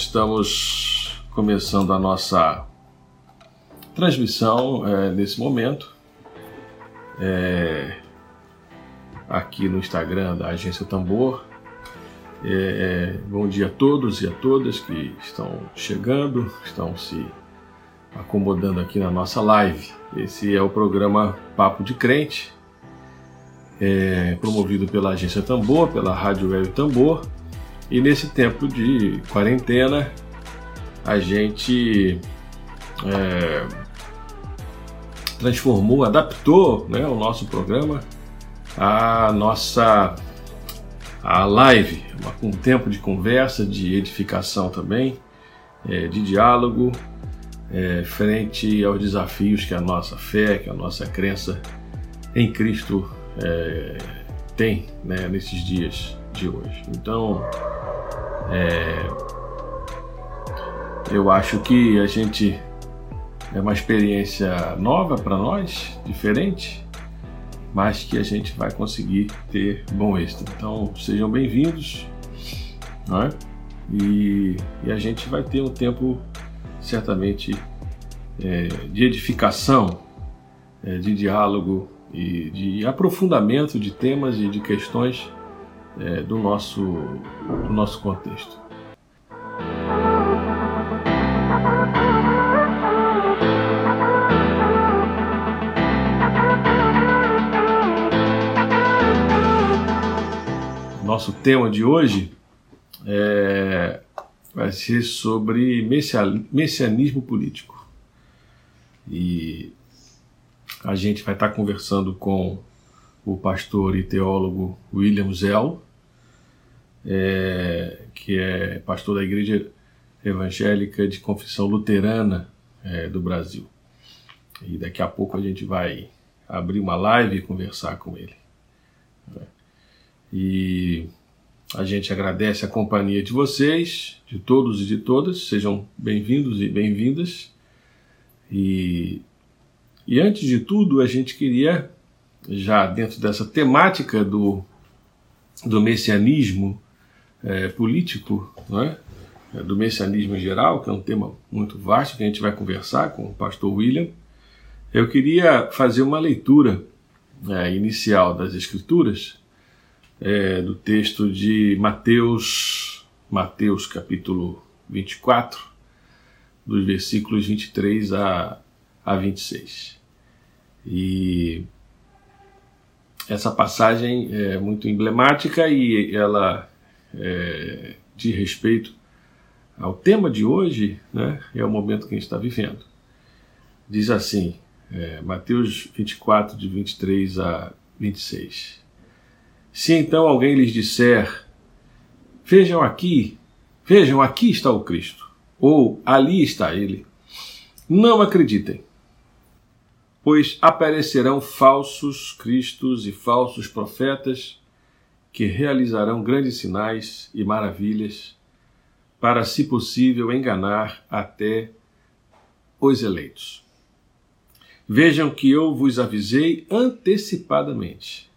estamos começando a nossa transmissão é, nesse momento. É, aqui no Instagram da Agência Tambor. É, bom dia a todos e a todas que estão chegando, estão se acomodando aqui na nossa live. Esse é o programa Papo de Crente, é, promovido pela Agência Tambor, pela Rádio Web Tambor. E nesse tempo de quarentena, a gente é, transformou, adaptou né, o nosso programa à nossa a live, um tempo de conversa, de edificação também, é, de diálogo, é, frente aos desafios que a nossa fé, que a nossa crença em Cristo é, tem né, nesses dias de hoje. Então, é, eu acho que a gente é uma experiência nova para nós, diferente, mas que a gente vai conseguir ter bom êxito. Então, sejam bem-vindos, é? e, e, a gente vai ter um tempo certamente é, de edificação, é, de diálogo e de aprofundamento de temas e de questões é, do, nosso, do nosso contexto. Nosso tema de hoje é, vai ser sobre messianismo político. E a gente vai estar conversando com o pastor e teólogo William Zell, é, que é pastor da Igreja Evangélica de Confissão Luterana é, do Brasil. E daqui a pouco a gente vai abrir uma live e conversar com ele. E a gente agradece a companhia de vocês, de todos e de todas. Sejam bem-vindos e bem-vindas. E, e antes de tudo, a gente queria, já dentro dessa temática do, do messianismo é, político, é? é? do messianismo em geral, que é um tema muito vasto que a gente vai conversar com o pastor William, eu queria fazer uma leitura é, inicial das Escrituras é, do texto de Mateus, Mateus capítulo 24, dos versículos 23 a, a 26. E essa passagem é muito emblemática e ela é, diz respeito ao tema de hoje, né? É o momento que a gente está vivendo. Diz assim, é, Mateus 24, de 23 a 26. Se então alguém lhes disser: Vejam aqui, vejam, aqui está o Cristo, ou ali está ele, não acreditem, pois aparecerão falsos cristos e falsos profetas que realizarão grandes sinais e maravilhas para, se possível, enganar até os eleitos. Vejam que eu vos avisei antecipadamente.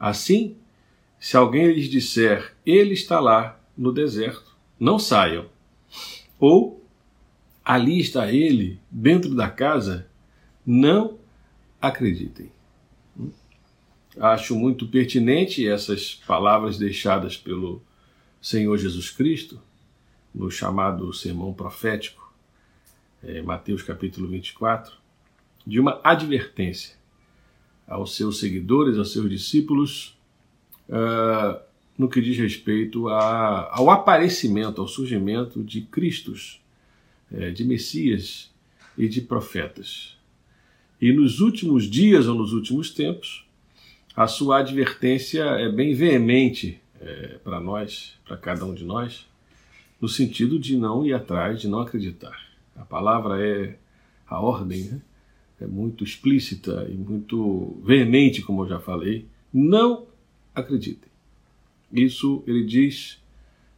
Assim, se alguém lhes disser, ele está lá no deserto, não saiam. Ou, ali está ele, dentro da casa, não acreditem. Acho muito pertinente essas palavras deixadas pelo Senhor Jesus Cristo no chamado sermão profético, é, Mateus capítulo 24, de uma advertência aos seus seguidores, aos seus discípulos, uh, no que diz respeito a, ao aparecimento, ao surgimento de Cristos, é, de Messias e de profetas. E nos últimos dias ou nos últimos tempos, a sua advertência é bem veemente é, para nós, para cada um de nós, no sentido de não ir atrás, de não acreditar. A palavra é a ordem, né? é muito explícita e muito veemente, como eu já falei. Não acreditem. Isso ele diz,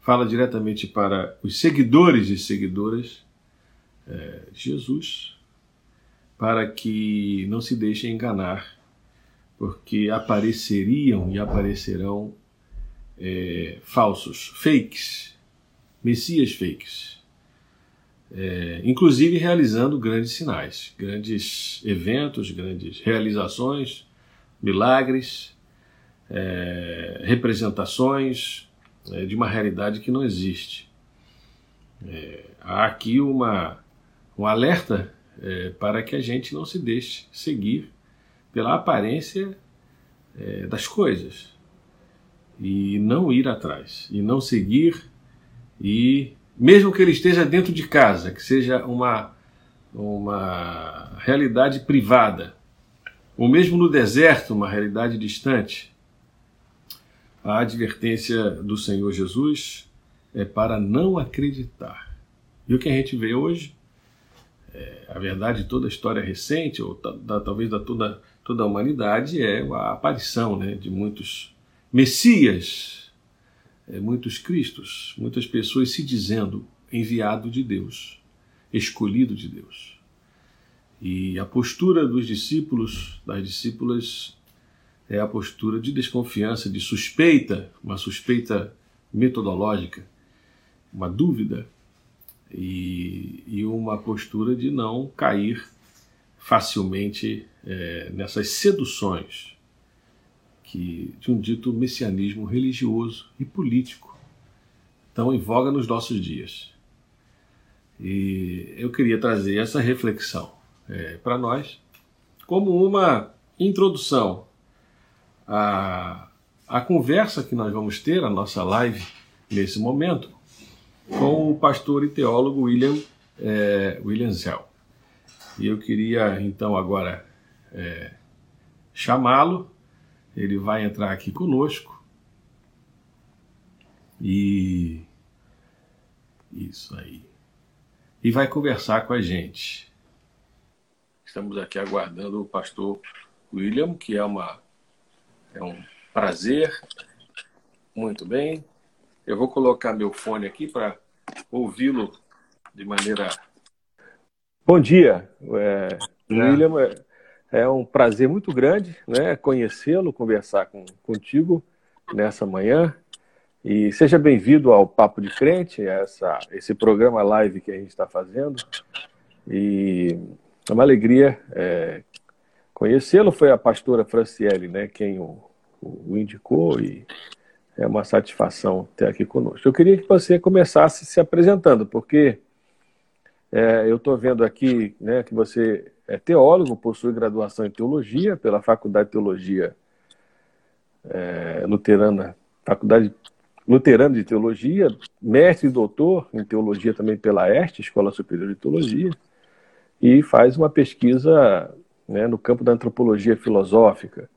fala diretamente para os seguidores e seguidoras é, de Jesus, para que não se deixem enganar, porque apareceriam e aparecerão é, falsos, fakes, messias fakes, é, inclusive realizando grandes sinais, grandes eventos, grandes realizações, milagres, é, representações é, de uma realidade que não existe. É, há aqui uma, um alerta é, para que a gente não se deixe seguir pela aparência é, das coisas e não ir atrás e não seguir e mesmo que ele esteja dentro de casa, que seja uma uma realidade privada, ou mesmo no deserto, uma realidade distante, a advertência do Senhor Jesus é para não acreditar. E o que a gente vê hoje, é, a verdade de toda a história recente, ou da, talvez da toda, toda a humanidade, é a aparição né, de muitos messias, é, muitos cristos, muitas pessoas se dizendo enviado de Deus, escolhido de Deus. E a postura dos discípulos, das discípulas, é a postura de desconfiança, de suspeita, uma suspeita metodológica, uma dúvida e, e uma postura de não cair facilmente é, nessas seduções que de um dito messianismo religioso e político tão em voga nos nossos dias. E eu queria trazer essa reflexão é, para nós como uma introdução à, à conversa que nós vamos ter, a nossa live nesse momento, com o pastor e teólogo William, é, William Zell. E eu queria então agora é, chamá-lo ele vai entrar aqui conosco. E. Isso aí. E vai conversar com a gente. Estamos aqui aguardando o pastor William, que é, uma, é um prazer. Muito bem. Eu vou colocar meu fone aqui para ouvi-lo de maneira. Bom dia, é, William. É, é um prazer muito grande né, conhecê-lo, conversar com, contigo nessa manhã. E seja bem-vindo ao Papo de Crente, essa, esse programa live que a gente está fazendo. E é uma alegria é, conhecê-lo. Foi a pastora Franciele né, quem o, o indicou e é uma satisfação ter aqui conosco. Eu queria que você começasse se apresentando, porque é, eu estou vendo aqui né, que você é teólogo, possui graduação em teologia pela Faculdade de Teologia é, Luterana, Faculdade Luterana de Teologia, mestre e doutor em teologia também pela EST, Escola Superior de Teologia, e faz uma pesquisa né, no campo da antropologia filosófica,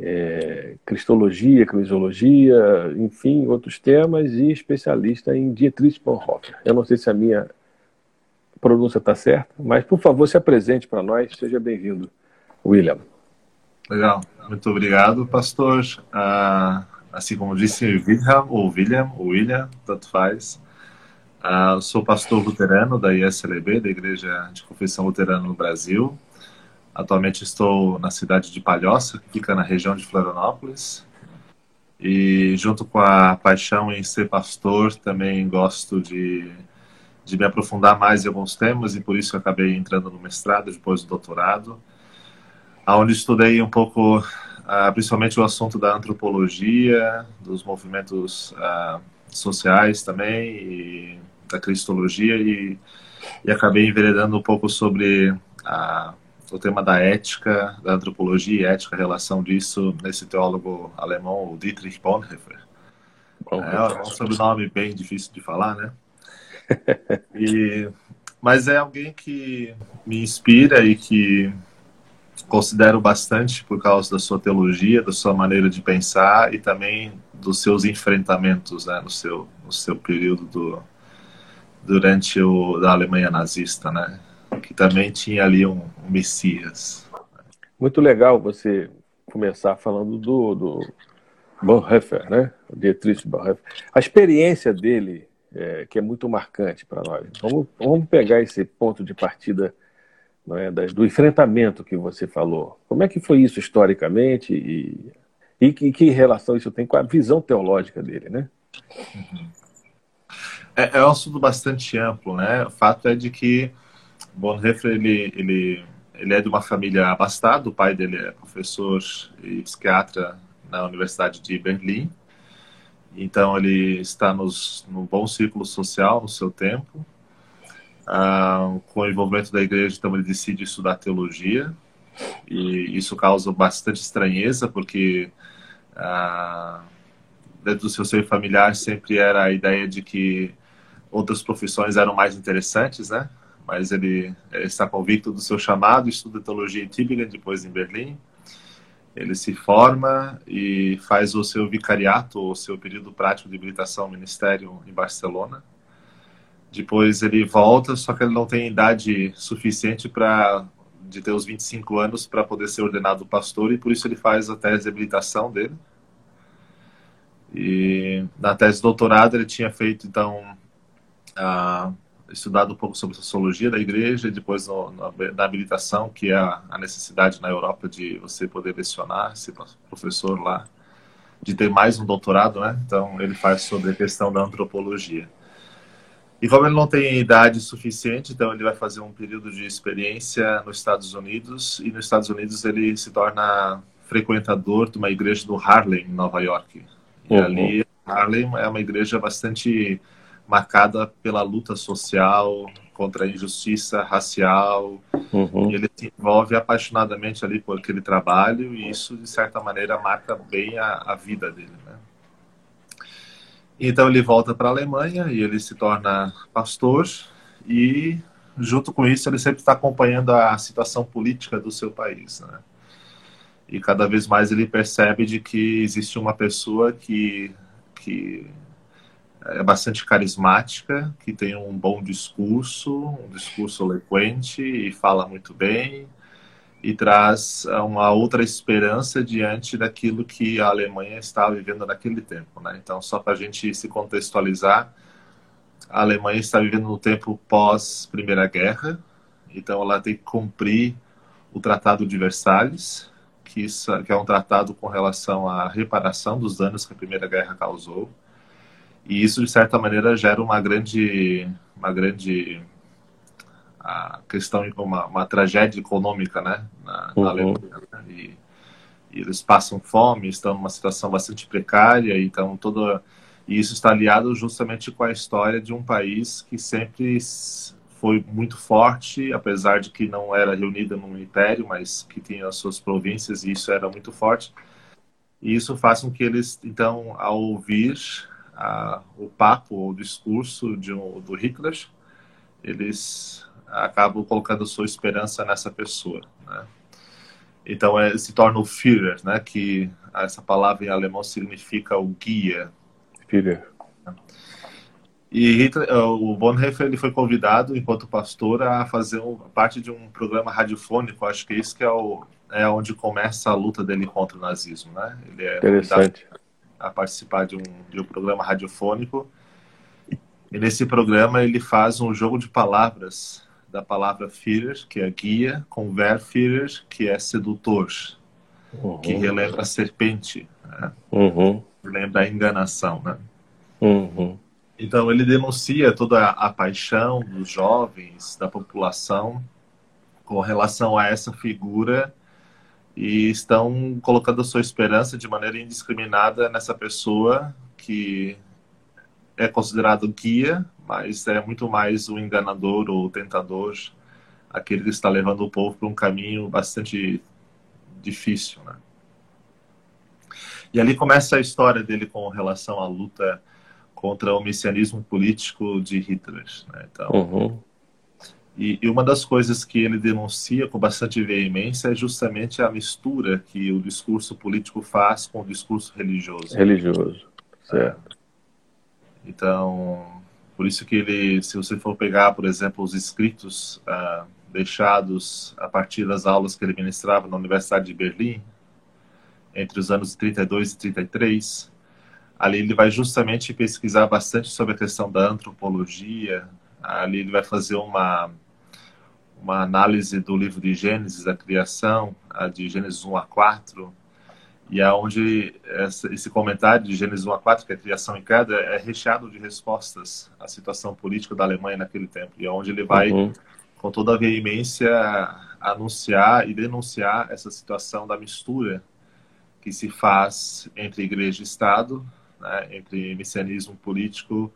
é, cristologia, crisiologia, enfim, outros temas, e especialista em Dietrich Bonhoeffer. Eu não sei se a minha pronúncia está certa, mas por favor se apresente para nós, seja bem-vindo, William. Legal, muito obrigado, pastor. Ah, assim como disse William, ou William, ou William, tanto faz. Ah, sou pastor luterano da ISLB, da Igreja de Confissão Luterana no Brasil. Atualmente estou na cidade de Palhoça, que fica na região de Florianópolis. E junto com a paixão em ser pastor, também gosto de de me aprofundar mais em alguns temas e por isso acabei entrando no mestrado, depois do doutorado, onde estudei um pouco, uh, principalmente o assunto da antropologia, dos movimentos uh, sociais também, e da cristologia, e, e acabei enveredando um pouco sobre uh, o tema da ética, da antropologia e ética, a relação disso nesse teólogo alemão, o Dietrich Bonhoeffer. É um sobrenome bem difícil de falar, né? e, mas é alguém que me inspira e que considero bastante por causa da sua teologia, da sua maneira de pensar e também dos seus enfrentamentos né, no, seu, no seu período do, durante o da Alemanha nazista, né? Que também tinha ali um, um Messias. Muito legal você começar falando do, do Bonhoeffer, né? O Dietrich Bonhoeffer. A experiência dele é, que é muito marcante para nós. Vamos, vamos pegar esse ponto de partida é, do enfrentamento que você falou. Como é que foi isso historicamente e, e que, que, relação isso tem com a visão teológica dele, né? é, é um assunto bastante amplo, né? O fato é de que Bonhoeffer ele, ele, ele é de uma família abastada, o pai dele é professor e psiquiatra na Universidade de Berlim, então ele está nos, no bom círculo social no seu tempo, ah, com o envolvimento da igreja, então ele decide estudar teologia, e isso causa bastante estranheza, porque ah, dentro do seu seio familiar sempre era a ideia de que outras profissões eram mais interessantes, né? Mas ele, está convicto do seu chamado, estuda teologia em Tübingen, depois em Berlim. Ele se forma e faz o seu vicariato, o seu período prático de habilitação ao ministério em Barcelona. Depois ele volta, só que ele não tem idade suficiente para de ter os 25 anos para poder ser ordenado pastor e por isso ele faz a tese de habilitação dele. E na tese de doutorado ele tinha feito então uh, estudado um pouco sobre sociologia da igreja e depois no, na, na, habilitação, que é a, a, necessidade na Europa de você poder lecionar, ser professor lá, de ter mais um doutorado, né? Então ele faz sobre a questão da antropologia. E como ele não tem idade suficiente, então ele vai fazer um período de experiência nos Estados Unidos e nos Estados Unidos ele se torna frequentador de uma igreja do Harlem, em Nova York. E uhum. ali Harlem é uma igreja bastante marcada pela luta social contra a injustiça racial. Uhum. ele se envolve apaixonadamente ali por aquele trabalho e isso, de certa maneira, marca bem a, a vida dele. Né? Então ele volta para a Alemanha e ele se torna pastor e, junto com isso, ele sempre está acompanhando a situação política do seu país. Né? E cada vez mais ele percebe de que existe uma pessoa que, que é bastante carismática, que tem um bom discurso, um discurso eloquente e fala muito bem e traz é, uma outra esperança diante daquilo que a Alemanha está vivendo naquele tempo, né? Então, só para a gente se contextualizar, a Alemanha está vivendo no tempo pós Primeira Guerra, então ela tem que cumprir o Tratado de Versalhes, que, isso, que é um tratado com relação à reparação dos danos que a Primeira Guerra causou e isso, de certa maneira, gera uma grande, uma grande a questão, uma, uma tragédia econômica né, na, uhum. na Alemanha. Né? E, e, eles passam fome, estão numa situação bastante precária, então toda e isso está aliado justamente com a história de um país que sempre foi muito forte, apesar de que não era reunida num império, mas que tinha as suas províncias e isso era muito forte. E isso faz com que eles, então, ao ouvir a, o papo, o discurso de um, do Hitler, eles acabam colocando sua esperança nessa pessoa. Né? Então é, se torna o Führer, né? que essa palavra em alemão significa o guia. Führer. E Hitler, o Bonhoeffer ele foi convidado, enquanto pastor, a fazer um, parte de um programa radiofônico. Acho que isso que é, o, é onde começa a luta dele contra o nazismo, né? Ele é Interessante a participar de um, de um programa radiofônico. E nesse programa ele faz um jogo de palavras da palavra Führer, que é guia, com ver Führer, que é sedutor, uhum. que relembra a serpente, né? uhum. lembra a enganação. Né? Uhum. Então ele denuncia toda a paixão dos jovens, da população, com relação a essa figura e estão colocando a sua esperança de maneira indiscriminada nessa pessoa que é considerado guia, mas é muito mais o enganador ou o tentador, aquele que está levando o povo para um caminho bastante difícil, né? E ali começa a história dele com relação à luta contra o messianismo político de Hitler. Né? Então, uhum. E, e, uma das coisas que ele denuncia com bastante veemência é justamente a mistura que o discurso político faz com o discurso religioso. Religioso, certo. É. Então, por isso que ele, se você for pegar, por exemplo, os escritos ah, deixados a partir das aulas que ele ministrava na Universidade de Berlim, entre os anos 32 e 33, ali ele vai justamente pesquisar bastante sobre a questão da antropologia, ali ele vai fazer uma uma análise do livro de Gênesis, da criação, de Gênesis 1 a 4, e aonde é esse comentário de Gênesis 1 a 4, que é a criação em queda, é recheado de respostas à situação política da Alemanha naquele tempo, e aonde ele vai, uhum. com toda a veemência, anunciar e denunciar essa situação da mistura que se faz entre igreja e Estado, né, entre messianismo político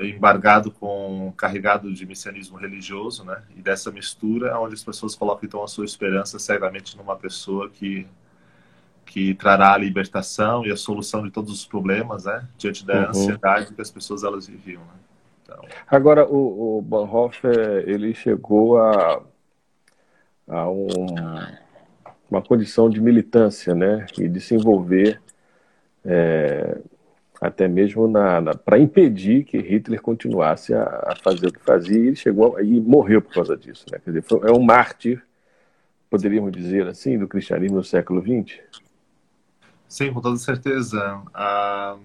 embargado com carregado de messianismo religioso, né, e dessa mistura, onde as pessoas colocam então a sua esperança cegamente numa pessoa que que trará a libertação e a solução de todos os problemas, né, diante da uhum. ansiedade que as pessoas elas viviam. Né? Então... Agora, o, o Bonhoeffer, ele chegou a, a um, uma condição de militância, né, e de se envolver é, até mesmo para impedir que Hitler continuasse a, a, fazer o que fazia, e ele chegou e morreu por causa disso, né, quer dizer, foi, é um mártir, poderíamos dizer assim, do cristianismo no século XX. Sim, com toda certeza. Ah,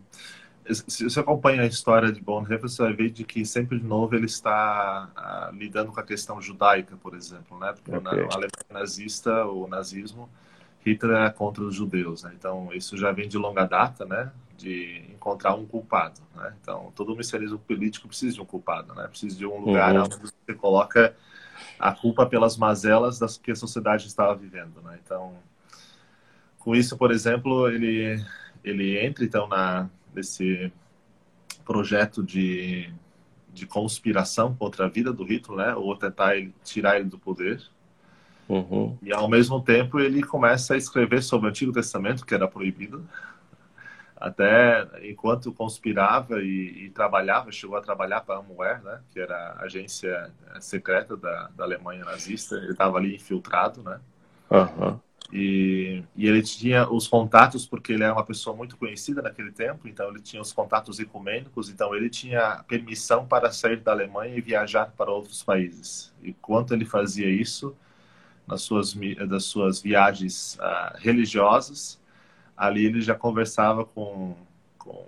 se você acompanha a história de Bonhoeffer, você vai ver de que sempre de novo ele está ah, lidando com a questão judaica, por exemplo, né? Porque okay. na Alemanha nazista, o nazismo, Hitler é contra os judeus, né? Então isso já vem de longa data, né? De encontrar um culpado, né? Então todo o messianismo político precisa de um culpado, né? Precisa de um lugar uhum. onde você coloca a culpa pelas mazelas das que a sociedade estava vivendo, né? Então com isso, por exemplo, ele ele entra então na nesse projeto de de conspiração contra a vida do Hitler, né? Ou tentar ele, tirar ele do poder. Uhum. E ao mesmo tempo ele começa a escrever sobre o Antigo Testamento, que era proibido. Até enquanto conspirava e, e trabalhava, chegou a trabalhar para a Amware, né? Que era a agência secreta da, da Alemanha nazista. Ele estava ali infiltrado, né? Uhum. E, e, ele tinha os contatos, porque ele era uma pessoa muito conhecida naquele tempo, então ele tinha os contatos ecumênicos, então ele tinha permissão para sair da Alemanha e viajar para outros países. E quanto ele fazia isso, nas suas, das suas viagens uh, religiosas, ali ele já conversava com, com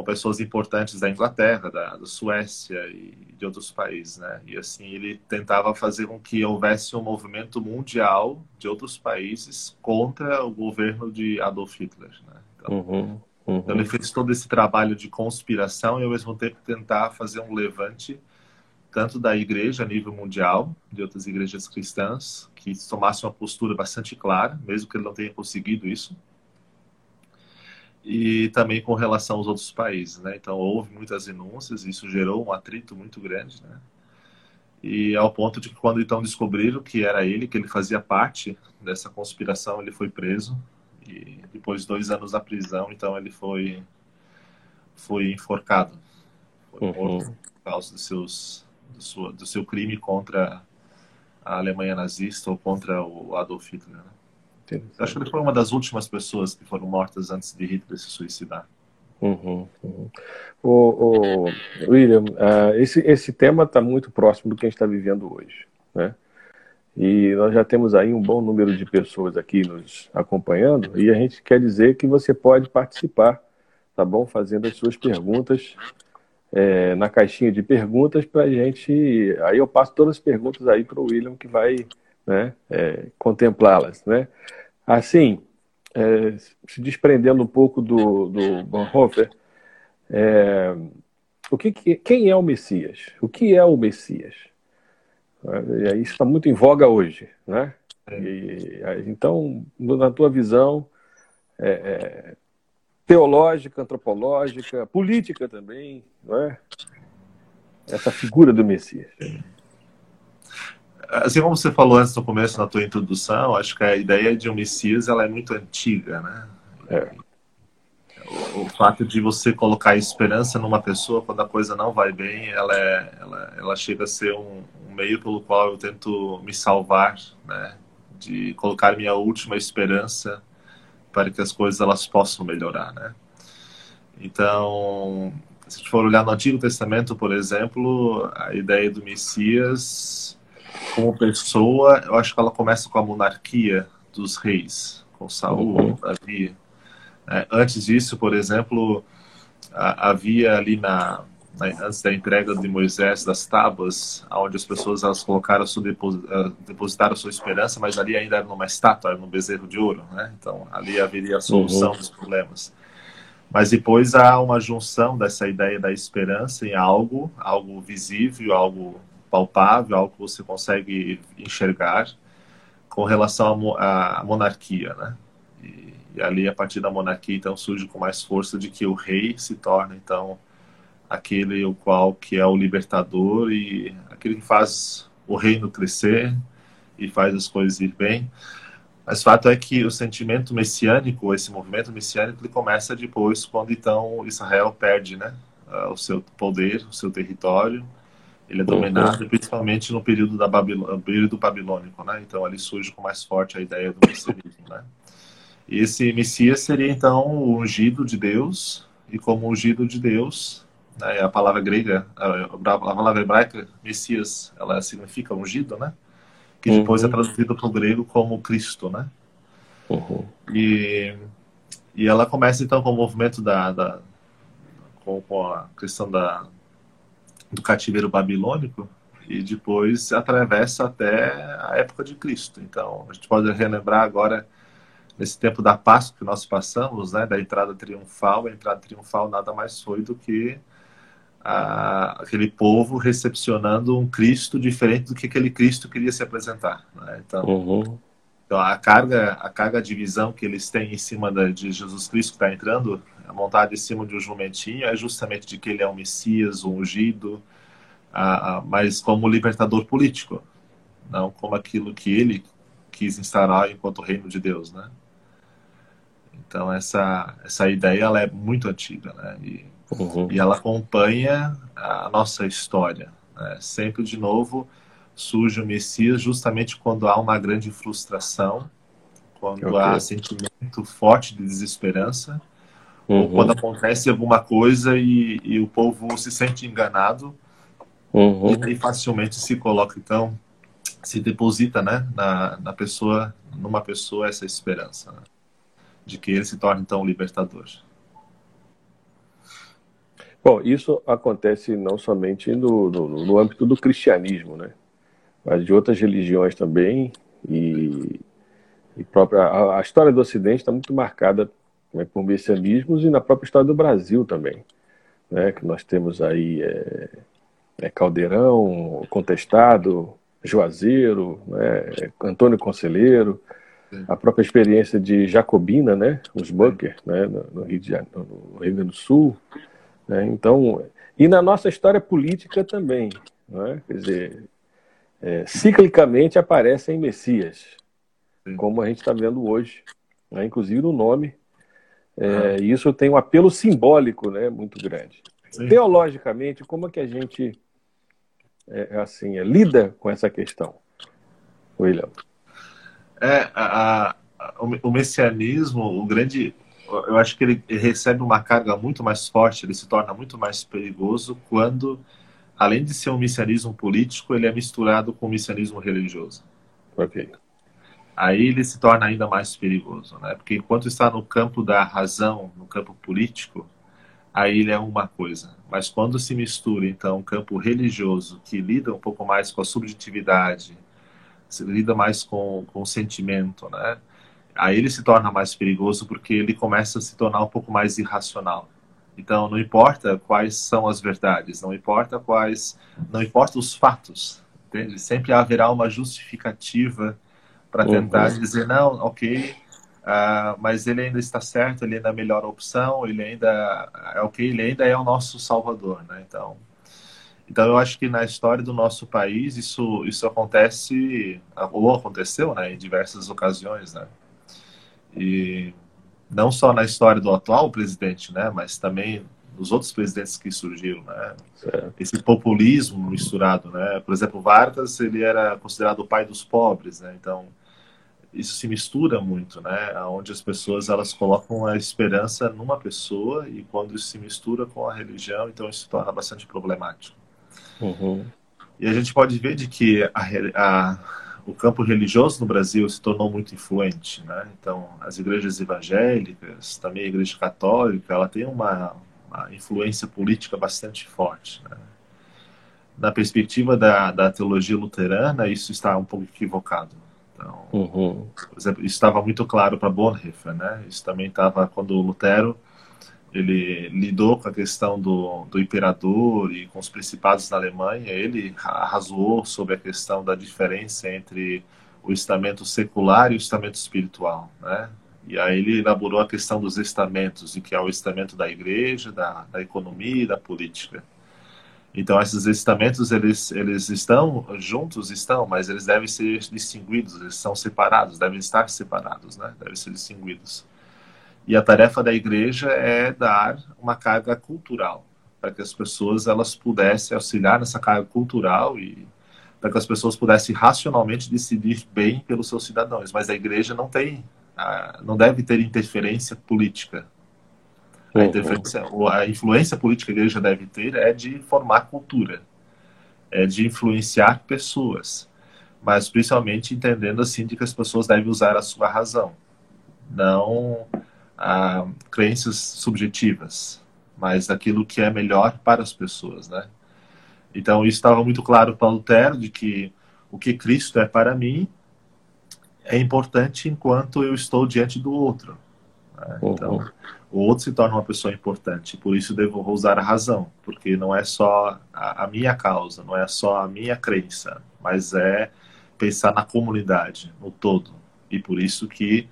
com pessoas importantes da Inglaterra, da, da, Suécia e de outros países, né? E assim ele tentava fazer com que houvesse um movimento mundial de outros países contra o governo de Adolf Hitler, né? Então, uhum, uhum. então ele fez todo esse trabalho de conspiração e ao mesmo tempo tentar fazer um levante tanto da igreja a nível mundial, de outras igrejas cristãs, que tomassem uma postura bastante clara, mesmo que ele não tenha conseguido isso e também com relação aos outros países, né? Então houve muitas denúncias, isso gerou um atrito muito grande, né? E ao ponto de que quando então descobriram que era ele, que ele fazia parte dessa conspiração, ele foi preso e depois de dois anos da prisão, então ele foi foi enforcado, foi uhum. morto por causa dos seus do, sua, do seu crime contra a Alemanha nazista ou contra o Adolf Hitler. Né? Acho que ele foi uma das últimas pessoas que foram mortas antes de Hitler se suicidar. Uhum, uhum. O, o, William, uh, esse, esse tema está muito próximo do que a gente está vivendo hoje, né? E nós já temos aí um bom número de pessoas aqui nos acompanhando e a gente quer dizer que você pode participar, tá bom? Fazendo as suas perguntas é, na caixinha de perguntas para a gente. Aí eu passo todas as perguntas aí para o William que vai né, é, contemplá-las, né? Assim, é, se desprendendo um pouco do, do Bonhoeffer, é, o que, quem é o Messias? O que é o Messias? É, isso está muito em voga hoje, né? E, então, na tua visão é, é, teológica, antropológica, política também, não é? Essa figura do Messias assim como você falou antes no começo na tua introdução, acho que a ideia de um Messias ela é muito antiga, né? É. O, o, fato de você colocar esperança numa pessoa quando a coisa não vai bem, ela, é, ela, ela chega a ser um, um meio pelo qual eu tento me salvar, né? De colocar minha última esperança para que as coisas elas possam melhorar, né? Então, se a gente for olhar no Antigo Testamento, por exemplo, a ideia do Messias como pessoa, eu acho que ela começa com a monarquia dos reis, com Saul, uhum. Davi. É, antes disso, por exemplo, havia ali na, né, antes da entrega de Moisés das tábuas, onde as pessoas elas colocaram sua eh, depositaram sua esperança, mas ali ainda era numa estátua, era num bezerro de ouro, né? Então ali haveria a solução uhum. dos problemas. Mas depois há uma junção dessa ideia da esperança em algo, algo visível, algo palpável, algo que você consegue enxergar, com relação à monarquia, né? E, e ali a partir da monarquia então surge com mais força de que o rei se torna então aquele o qual que é o libertador e aquele que faz o reino crescer e faz as coisas ir bem. Mas o fato é que o sentimento messiânico, esse movimento messiânico, ele começa depois, quando então Israel perde né, o seu poder, o seu território. Ele é dominado uhum. principalmente no período, da Babilô período babilônico. Né? Então ali surge com mais forte a ideia do messianismo. Né? E esse Messias seria então o ungido de Deus, e como ungido de Deus, né, a palavra grega, a palavra hebraica, Messias, ela significa ungido, né? Que depois é uhum. é traduzido para o grego como Cristo, né? Uhum. E, e ela começa então com o movimento da, da com, com, a questão da, do cativeiro babilônico e depois atravessa até a época de Cristo. Então a gente pode relembrar agora nesse tempo da Páscoa que nós passamos, né, da entrada triunfal, a entrada triunfal nada mais foi do que a, aquele povo recepcionando um Cristo diferente do que aquele Cristo queria se apresentar. Né? Então, uhum. então, a carga, a carga de visão que eles têm em cima da, de Jesus Cristo que está entrando, montada em cima de um jumentinho, é justamente de que ele é o Messias, o ungido, mas como libertador político, não como aquilo que ele quis instaurar enquanto reino de Deus, né? Então essa essa ideia ela é muito antiga, né? E Uhum. E ela acompanha a nossa história. Né? Sempre de novo surge o Messias justamente quando há uma grande frustração, quando okay. há sentimento forte de desesperança, uhum. ou quando acontece alguma coisa e, e, o povo se sente enganado, uhum. e aí facilmente se coloca, então, se deposita né, na, na pessoa, numa pessoa essa esperança, né? de que ele se torne, então, libertador. Bom, isso acontece não somente no, no, no, âmbito do cristianismo, né? mas de outras religiões também. E, e própria, a, a, história do Ocidente está muito marcada né, por messianismos e na própria história do Brasil também. Né? Que nós temos aí é, é Caldeirão, Contestado, Juazeiro, né, Antônio Conselheiro, a própria experiência de Jacobina, né, os Bunker, né, no, Rio de, no Rio Grande do Sul. Né? Então, e na nossa história política também, né? quer dizer, é, ciclicamente aparecem Messias, Sim. como a gente está vendo hoje, né? inclusive no nome. É, isso tem um apelo simbólico né, muito grande. Sim. Teologicamente, como é que a gente é, assim, é, lida com essa questão, William? É, a, a, o messianismo, o grande eu acho que ele recebe uma carga muito mais forte, ele se torna muito mais perigoso quando, além de ser um messianismo político, ele é misturado com um messianismo religioso. Ok. Aí ele se torna ainda mais perigoso, né? Porque enquanto está no campo da razão, no campo político, aí ele é uma coisa. Mas quando se mistura, então, o campo religioso, que lida um pouco mais com a subjetividade, lida mais com, com o sentimento, né? aí ele se torna mais perigoso porque ele começa a se tornar um pouco mais irracional. Então, não importa quais são as verdades, não importa quais, não importa os fatos, entende? Sempre haverá uma justificativa para tentar uhum. dizer não, ok, uh, mas ele ainda está certo, ele ainda é a melhor opção, ele ainda é ok, ele ainda é o nosso salvador, né? Então, então eu acho que na história do nosso país isso isso acontece ou aconteceu, né, em diversas ocasiões, né? E não só na história do atual presidente, né, mas também nos outros presidentes que surgiram, né? Esse populismo misturado, né? Por exemplo, Vargas, ele era considerado o pai dos pobres, né? Então, isso se mistura muito, né? Onde as pessoas elas colocam a esperança numa pessoa e quando isso se mistura com a religião, então isso se torna bastante problemático. Uhum. E a gente pode ver de que a, a o campo religioso no Brasil se tornou muito influente, né? Então, as igrejas evangélicas, também a igreja católica, ela tem uma, uma influência política bastante forte. Né? Na perspectiva da, da teologia luterana, isso está um pouco equivocado. Então, uhum. por exemplo, isso estava muito claro para Bonhoeffer, né? Isso também estava quando Lutero ele lidou com a questão do, do imperador e com os principados na Alemanha, ele arrasou sobre a questão da diferença entre o estamento secular e o estamento espiritual, né? E aí ele elaborou a questão dos estamentos, e que é o estamento da igreja, da, da economia e da política. Então esses estamentos eles eles estão juntos estão, mas eles devem ser distinguidos, eles são separados, devem estar separados, né? Devem ser distinguidos. E a tarefa da igreja é dar uma carga cultural para que as pessoas elas pudessem auxiliar nessa carga cultural e para que as pessoas pudessem racionalmente decidir bem pelos seus cidadãos. Mas a igreja não tem, não deve ter interferência política. A, interferência, a influência política que a igreja deve ter é de formar cultura, é de influenciar pessoas, mas principalmente entendendo assim de que as pessoas devem usar a sua razão, não ah, crenças subjetivas, mas daquilo que é melhor para as pessoas, né? Então isso estava muito claro para Lutero de que o que Cristo é para mim é importante enquanto eu estou diante do outro. Né? Então o outro se torna uma pessoa importante. Por isso devo usar a razão, porque não é só a, a, minha causa, não é só a minha crença, mas é pensar na comunidade, no todo. E por isso que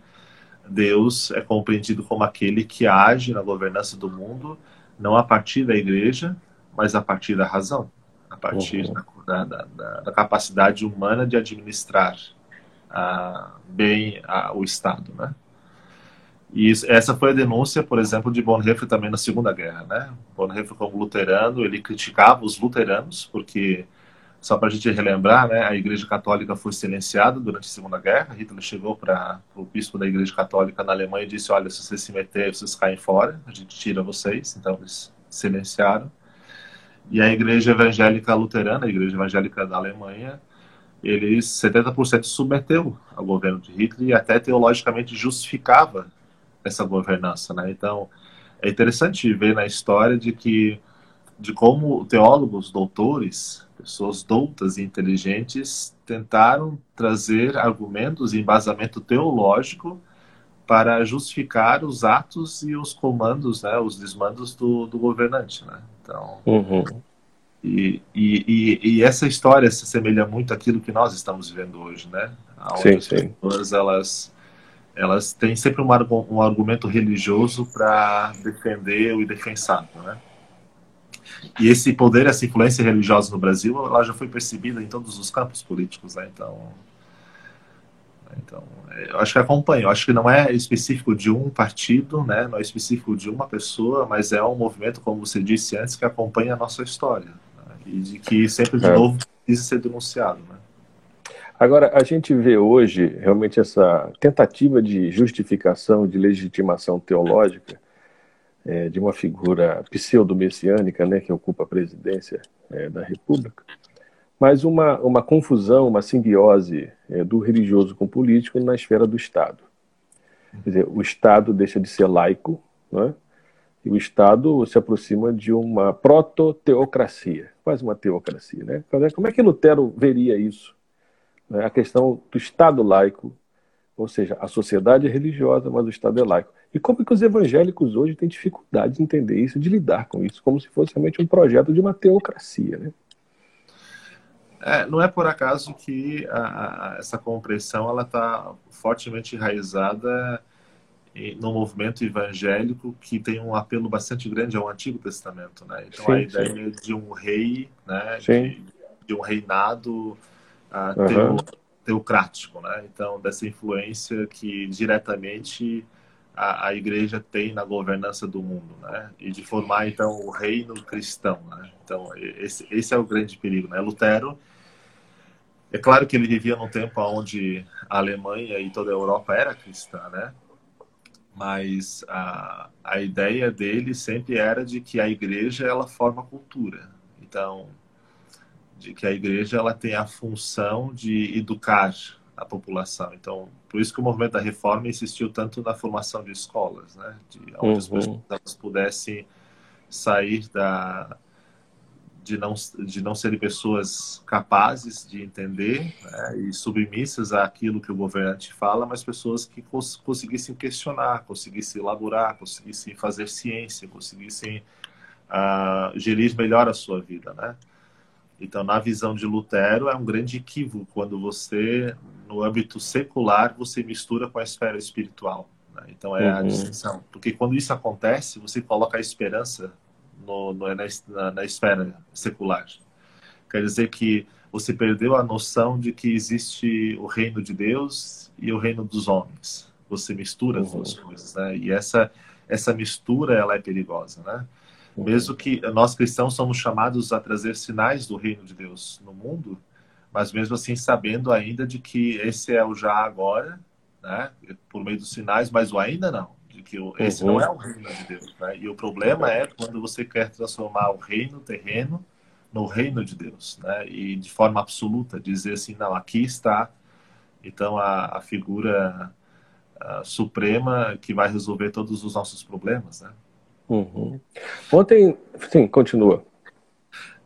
Deus é compreendido como aquele que age na governança do mundo, não a partir da igreja, mas a partir da razão, a partir uhum. da, da, da, da, capacidade humana de administrar ah, bem a, o Estado, né? E essa foi a denúncia, por exemplo, de Bonhoeffer também na Segunda Guerra, né? Bonhoeffer como luterano, ele criticava os luteranos, porque, só para a gente relembrar, né, a Igreja Católica foi silenciada durante a Segunda Guerra. Hitler chegou para o bispo da Igreja Católica na Alemanha e disse, olha, se vocês se meterem, vocês caem fora, a gente tira vocês. Então, eles silenciaram. E a Igreja Evangélica Luterana, a Igreja Evangélica da Alemanha, eles 70% submeteu ao governo de Hitler e até teologicamente justificava essa governança, né? Então, é interessante ver na história de que de como teólogos, doutores, pessoas doutas e inteligentes tentaram trazer argumentos e embasamento teológico para justificar os atos e os comandos, né, os desmandos do, do governante, né? Então, uhum. e, e, e, essa história se assemelha muito àquilo que nós estamos vivendo hoje, né? Onde sim, as sim. pessoas elas elas têm sempre um, um argumento religioso para defender o indefensável, né? E esse poder, essa influência religiosa no Brasil, ela já foi percebida em todos os campos políticos, né? Então, então, eu acho que acompanha. Eu acho que não é específico de um partido, né? Não é específico de uma pessoa, mas é um movimento, como você disse antes, que acompanha a nossa história né? e de que sempre de é. novo precisa ser denunciado, né? Agora, a gente vê hoje realmente essa tentativa de justificação, de legitimação teológica é, de uma figura pseudo-messiânica, né, que ocupa a presidência é, da República, mas uma, uma confusão, uma simbiose é, do religioso com o político na esfera do Estado. Quer dizer, o Estado deixa de ser laico, né, e o Estado se aproxima de uma proto-teocracia, quase uma teocracia. Né? Como é que Lutero veria isso? Né, a questão do Estado laico, ou seja, a sociedade é religiosa, mas o Estado é laico. E como que os evangélicos hoje têm dificuldade de entender isso, de lidar com isso, como se fosse realmente um projeto de uma teocracia, né? É, não é por acaso que a, a, essa compreensão ela está fortemente enraizada no movimento evangélico que tem um apelo bastante grande ao Antigo Testamento, né? Então sim, a ideia sim. de um rei, né? De, de, um reinado uh, uhum. teocrático, né? Então, dessa influência que diretamente a, a, igreja tem na governança do mundo, né? E de formar, então, o reino cristão, né? Então, esse, esse é o grande perigo, né? Lutero, é claro que ele vivia num tempo onde a Alemanha e toda a Europa era cristã, né? Mas a, a ideia dele sempre era de que a igreja, ela forma cultura. Então, de que a igreja ela tem a função de educar a população. Então, por isso que o movimento da reforma insistiu tanto na formação de escolas, né? De onde uhum. as pessoas pudessem sair da de não de não serem pessoas capazes de entender né, e submissas àquilo que o governante fala, mas pessoas que cons conseguissem questionar, conseguissem elaborar, conseguissem fazer ciência, conseguissem uh, gerir melhor a sua vida, né? Então, na visão de Lutero, é um grande equívoco quando você, no âmbito secular, você mistura com a esfera espiritual. Né? Então, é uhum. a distinção. Porque quando isso acontece, você coloca a esperança no, no na, na, esfera secular. Quer dizer que você perdeu a noção de que existe o reino de Deus e o reino dos homens. Você mistura uhum. as duas coisas, né? E essa essa mistura ela é perigosa, né? Mesmo que nós cristãos somos chamados a trazer sinais do reino de Deus no mundo, mas mesmo assim sabendo ainda de que esse é o já agora, né? Por meio dos sinais, mas o ainda não, de que esse uhum. não é o reino de Deus. Né? E o problema é quando você quer transformar o reino terreno no reino de Deus, né? E de forma absoluta dizer assim, não, aqui está. Então a, a figura a suprema que vai resolver todos os nossos problemas, né? Uhum. Ontem, sim, continua.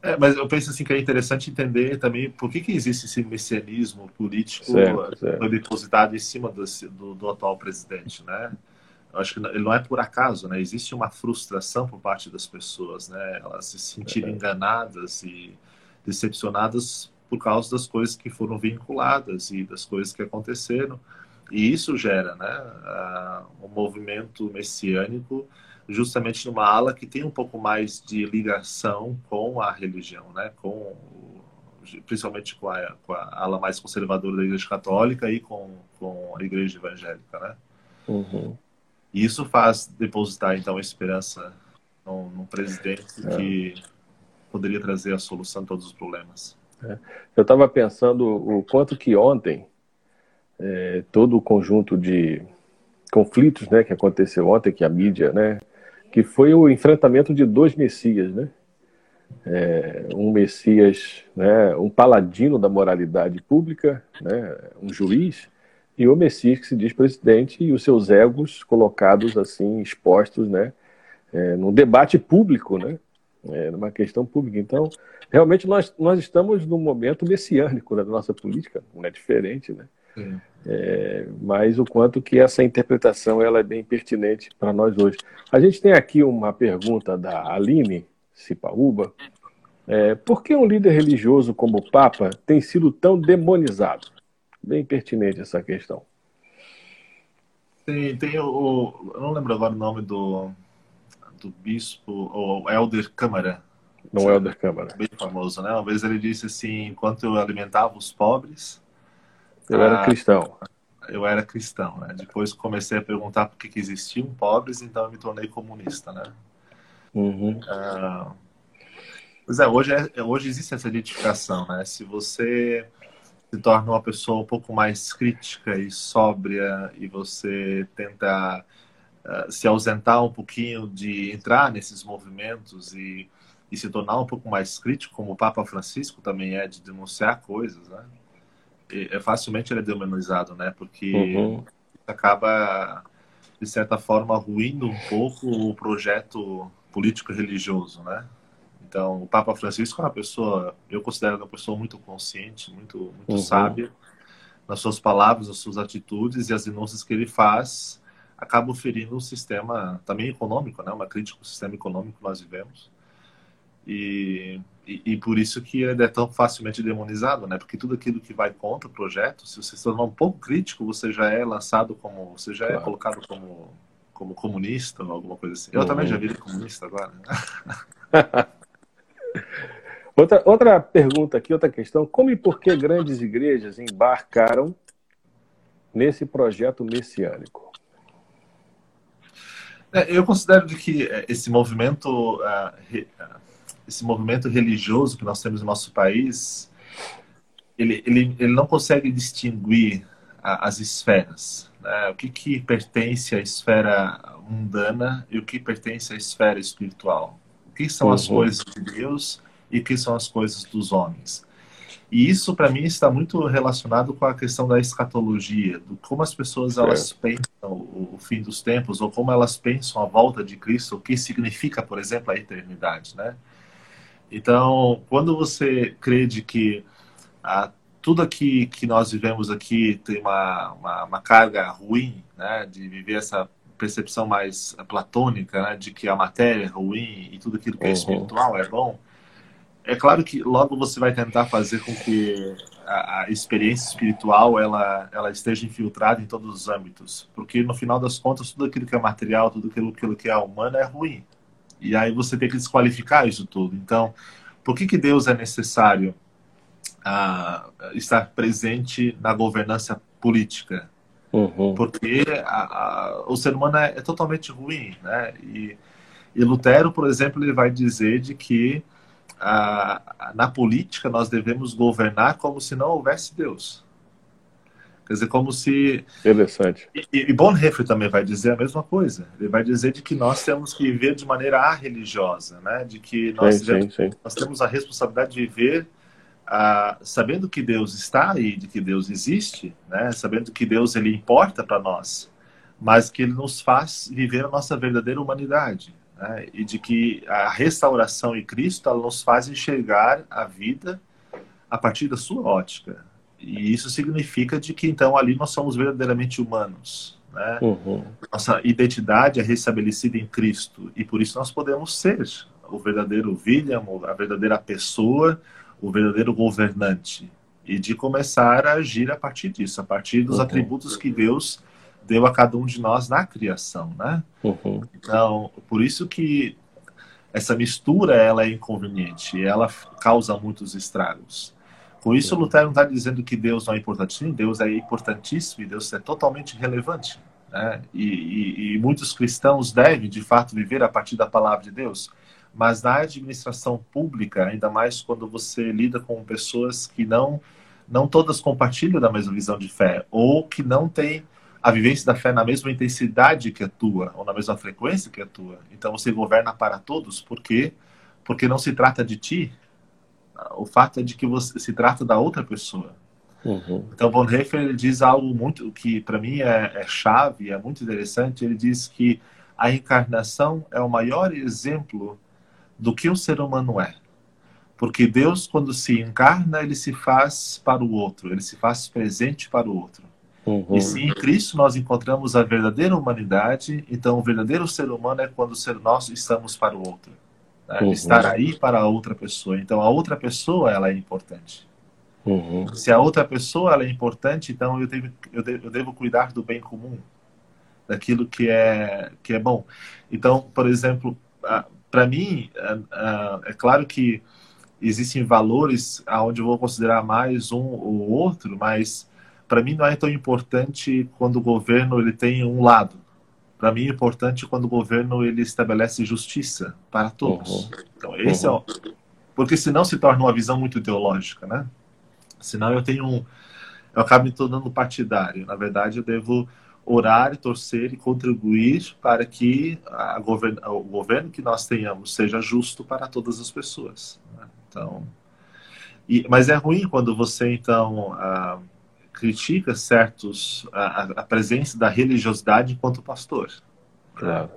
É, mas eu penso assim que é interessante entender também por que, que existe esse messianismo político certo, depositado em cima do, do, do, atual presidente, né? Eu acho que ele não é por acaso, né? Existe uma frustração por parte das pessoas, né? Elas se sentirem é. enganadas e decepcionadas por causa das coisas que foram vinculadas e das coisas que aconteceram. E isso gera, né? Uh, um movimento messiânico justamente numa ala que tem um pouco mais de ligação com a religião, né? Com principalmente com a, com a ala mais conservadora da Igreja Católica e com, com a Igreja Evangélica, né? Uhum. E isso faz depositar então a esperança num, num presidente é. que poderia trazer a solução a todos os problemas. É. Eu estava pensando o quanto que ontem é, todo o conjunto de conflitos, né, que aconteceu ontem, que a mídia, né, que foi o enfrentamento de dois messias, né? É, um messias, né, um paladino da moralidade pública, né, um juiz, e o messias que se diz presidente e os seus egos colocados assim, expostos, né, é, num debate público, né, é, numa questão pública. Então, realmente nós, nós estamos num momento messiânico da nossa política, não é diferente, né? É, mas o quanto que essa interpretação ela é bem pertinente para nós hoje. A gente tem aqui uma pergunta da Aline Cipaúba. É, por que um líder religioso como o Papa tem sido tão demonizado? Bem pertinente essa questão. Tem, tem o, eu não lembro agora o nome do, do bispo, o Elder Câmara. Não, Elder Câmara. Bem famoso, né? Uma vez ele disse assim: enquanto eu alimentava os pobres, eu ah, era cristão. Eu era cristão, né? Depois comecei a perguntar por que, que existiam pobres, então eu me tornei comunista, né? Uhum. Ah, pois é, hoje, é, hoje existe essa identificação, né? Se você se torna uma pessoa um pouco mais crítica e sóbria e você tenta uh, se ausentar um pouquinho de entrar nesses movimentos e, e se tornar um pouco mais crítico, como o Papa Francisco também é, de denunciar coisas, né? É, facilmente ele é demonizado, né? Porque uhum. acaba, de certa forma, ruindo um pouco o projeto político-religioso, né? Então, o Papa Francisco é uma pessoa, eu considero uma pessoa muito consciente, muito, muito uhum. sábia nas suas palavras, nas suas atitudes e as denúncias que ele faz acabam ferindo o sistema também econômico, né? Uma crítica ao sistema econômico que nós vivemos. E e, e, por isso que ele é tão facilmente demonizado, né? Porque tudo aquilo que vai contra o projeto, se você se tornar um pouco crítico, você já é lançado como, você já é claro. é colocado como, como comunista ou alguma coisa assim. Eu uhum. também já virei comunista agora. Né? outra, outra pergunta aqui, outra questão: como e por que grandes igrejas embarcaram nesse projeto messiânico? É, eu considero que é, esse movimento uh, esse movimento religioso que nós temos no nosso país, ele, ele, ele não consegue distinguir a, as esferas. Né? O que, que pertence à esfera mundana e o que pertence à esfera espiritual. O que são uhum. as coisas de Deus e o que são as coisas dos homens. E isso, para mim, está muito relacionado com a questão da escatologia, do como as pessoas elas pensam o, o, fim dos tempos ou como elas pensam a volta de Cristo, o que significa, por exemplo, a eternidade, né? Então, quando você crê de que ah, tudo aqui que nós vivemos aqui tem uma, uma, uma, carga ruim, né, de viver essa percepção mais platônica, né, de que a matéria é ruim e tudo aquilo que é uhum. espiritual é bom, é claro que logo você vai tentar fazer com que a, a, experiência espiritual ela, ela esteja infiltrada em todos os âmbitos, porque no final das contas tudo aquilo que é material, tudo aquilo, aquilo que é humano é ruim. E aí você tem que desqualificar isso tudo. Então, por que, que Deus é necessário uh, estar presente na governança política? Uhum. Porque a, a, o ser humano é, é, totalmente ruim, né? E, e Lutero, por exemplo, ele vai dizer de que uh, na política nós devemos governar como se não houvesse Deus. Quer dizer, como se. Interessante. E, e Bonhoeffer também vai dizer a mesma coisa. Ele vai dizer de que nós temos que viver de maneira arreligiosa, né? De que nós, sim, sim, sim. nós temos a responsabilidade de viver ah, sabendo que Deus está aí, de que Deus existe, né? Sabendo que Deus ele importa para nós, mas que ele nos faz viver a nossa verdadeira humanidade, né? E de que a restauração em Cristo ela nos faz enxergar a vida a partir da sua ótica, e isso significa de que então ali nós somos verdadeiramente humanos. Né? Uhum. Nossa identidade é restabelecida em Cristo e por isso nós podemos ser o verdadeiro William, a verdadeira pessoa, o verdadeiro governante e de começar a agir a partir disso, a partir dos uhum. atributos que Deus deu a cada um de nós na criação, né? Uhum. Então, por isso que essa mistura ela é inconveniente, ela causa muitos estragos. Com isso, Lutero não está dizendo que Deus não é importante. Sim, Deus é importantíssimo e Deus é totalmente relevante. Né? E, e, e, muitos cristãos devem, de fato, viver a partir da palavra de Deus. Mas na administração pública, ainda mais quando você lida com pessoas que não, não todas compartilham da mesma visão de fé, ou que não têm a vivência da fé na mesma intensidade que a tua, ou na mesma frequência que a tua. Então você governa para todos, por quê? Porque não se trata de ti, o fato é de que você se trata da outra pessoa. Uhum. Então, Bonhoeffer ele diz algo muito que para mim é, é chave, é muito interessante. Ele diz que a encarnação é o maior exemplo do que o ser humano é. Porque Deus, quando se encarna, ele se faz para o outro, ele se faz presente para o outro. Uhum. E se em Cristo nós encontramos a verdadeira humanidade, então o verdadeiro ser humano é quando ser nós estamos para o outro? Uhum. estar aí para a outra pessoa. Então, a outra pessoa ela é importante. Uhum. Se a outra pessoa ela é importante, então eu devo, eu, devo, eu devo cuidar do bem comum, daquilo que é, que é bom. Então, por exemplo, para mim, é claro que existem valores aonde eu vou considerar mais um ou outro, mas para mim não é tão importante quando o governo ele tem um lado para mim é importante quando o governo ele estabelece justiça para todos. Uhum. Então esse uhum. é o... porque senão se torna uma visão muito ideológica, né? Senão eu tenho um eu acabo me tornando partidário. Na verdade, eu devo orar, torcer e contribuir para que govern... o governo que nós tenhamos seja justo para todas as pessoas. Né? Então, e... mas é ruim quando você então ah, critica certos a, a, presença da religiosidade enquanto pastor. Claro.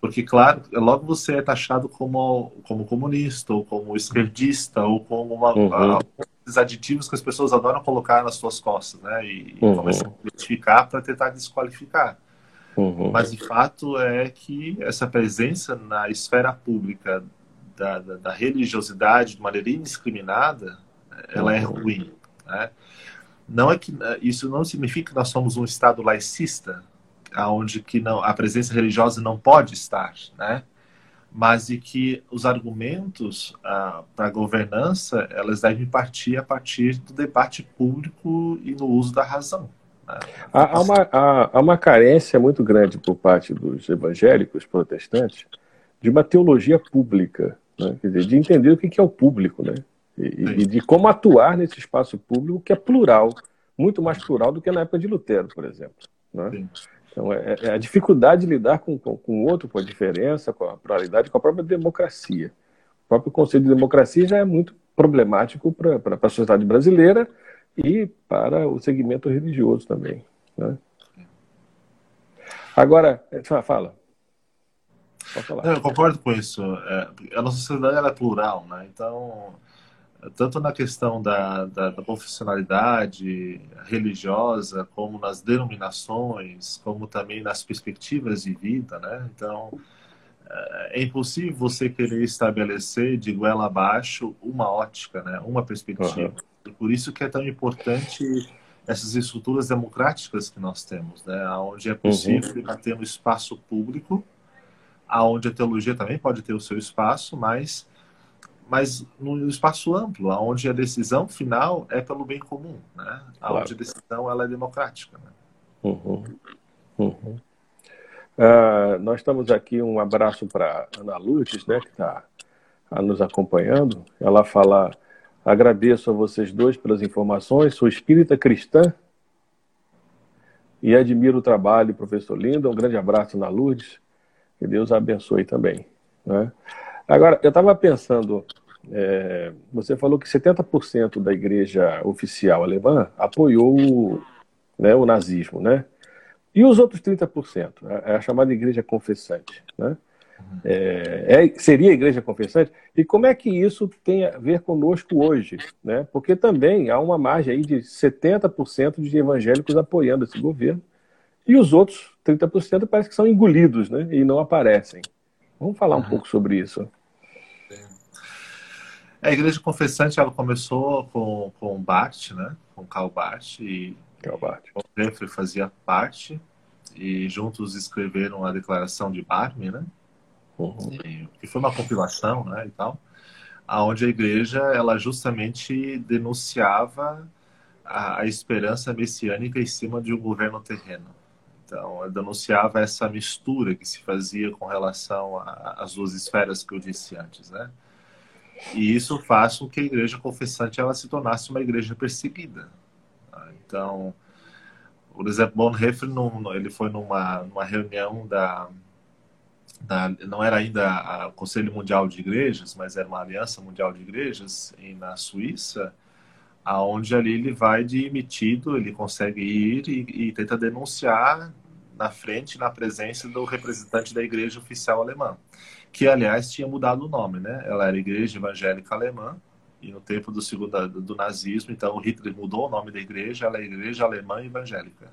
Porque, claro, logo você é taxado como, como comunista, ou como esquerdista, ou como uma, uhum. esses aditivos que as pessoas adoram colocar nas suas costas, né? E, uhum. começam a identificar para tentar desqualificar. Uhum. Mas, de fato, é que essa presença na esfera pública da, da, da religiosidade de maneira indiscriminada, ela é uhum. ruim, né? Não é que eh, isso não significa que nós somos um estado laicista, aonde que não a presença religiosa não pode estar, né? Mas de que os argumentos ah, para a governança elas devem partir a partir do debate público e no uso da razão. Né? Há, há, uma, há, há uma carência muito grande por parte dos evangélicos protestantes de uma teologia pública, né? Quer dizer, de entender o que é o público, né? E, e, de como atuar nesse espaço público que é plural, muito mais plural do que na época de Lutero, por exemplo. Né? Então, é, é, a dificuldade de lidar com, com, com outro, com a diferença, com a pluralidade, com a própria democracia. O próprio conceito de democracia já é muito problemático para a sociedade brasileira e para o segmento religioso também. Né? Agora, fala. Não, eu concordo com isso. É, a nossa sociedade é plural, né? Então, tanto na questão da, da, da, profissionalidade religiosa, como nas denominações, como também nas perspectivas de vida, né? Então, é, é impossível você querer estabelecer de goela abaixo uma ótica, né? Uma perspectiva. Uhum. por isso que é tão importante essas estruturas democráticas que nós temos, né? Onde é possível uhum. ter um espaço público aonde a teologia também pode ter o seu espaço, mas mas no espaço amplo, aonde a decisão final é pelo bem comum, né? Claro. Aonde a decisão ela é democrática. Né? Uhum. Uhum. Uh, nós estamos aqui, um abraço para Ana Lourdes, né, que está tá nos acompanhando. Ela fala, agradeço a vocês dois pelas informações, sou espírita cristã e admiro o trabalho, professor Linda. Um grande abraço, Ana Lourdes. Que Deus a abençoe também. Né? Agora, eu estava pensando, é, você falou que 70% da igreja oficial alemã apoiou o, né, o nazismo, né? E os outros 30%? É a chamada igreja confessante, né? É, é, seria a igreja confessante? E como é que isso tem a ver conosco hoje? Né? Porque também há uma margem aí de 70% de evangélicos apoiando esse governo e os outros 30% parece que são engolidos né, e não aparecem. Vamos falar um uhum. pouco sobre isso. A igreja confessante ela começou com, com Barth, né? com Karl Barth, e Karl Barth. o Jeffrey fazia parte, e juntos escreveram a Declaração de Barme, né? Uhum. Que foi uma compilação né, e tal, aonde a igreja ela justamente denunciava a, a esperança messiânica em cima de um governo terreno. Então, denunciava essa mistura que se fazia com relação às duas esferas que eu disse antes, né? E isso faz com que a igreja confessante ela se tornasse uma igreja perseguida. Então, por exemplo, Bonhoeffer, ele foi numa, numa reunião da, da, não era ainda o Conselho Mundial de Igrejas, mas era uma Aliança Mundial de Igrejas em, na Suíça, aonde ali ele vai demitido, ele consegue ir e, e, tenta denunciar na frente, na presença do representante da Igreja Oficial Alemã, que aliás tinha mudado o nome, né? Ela era Igreja Evangélica Alemã e no tempo do segundo do nazismo, então Hitler mudou o nome da igreja, ela é Igreja Alemã Evangélica.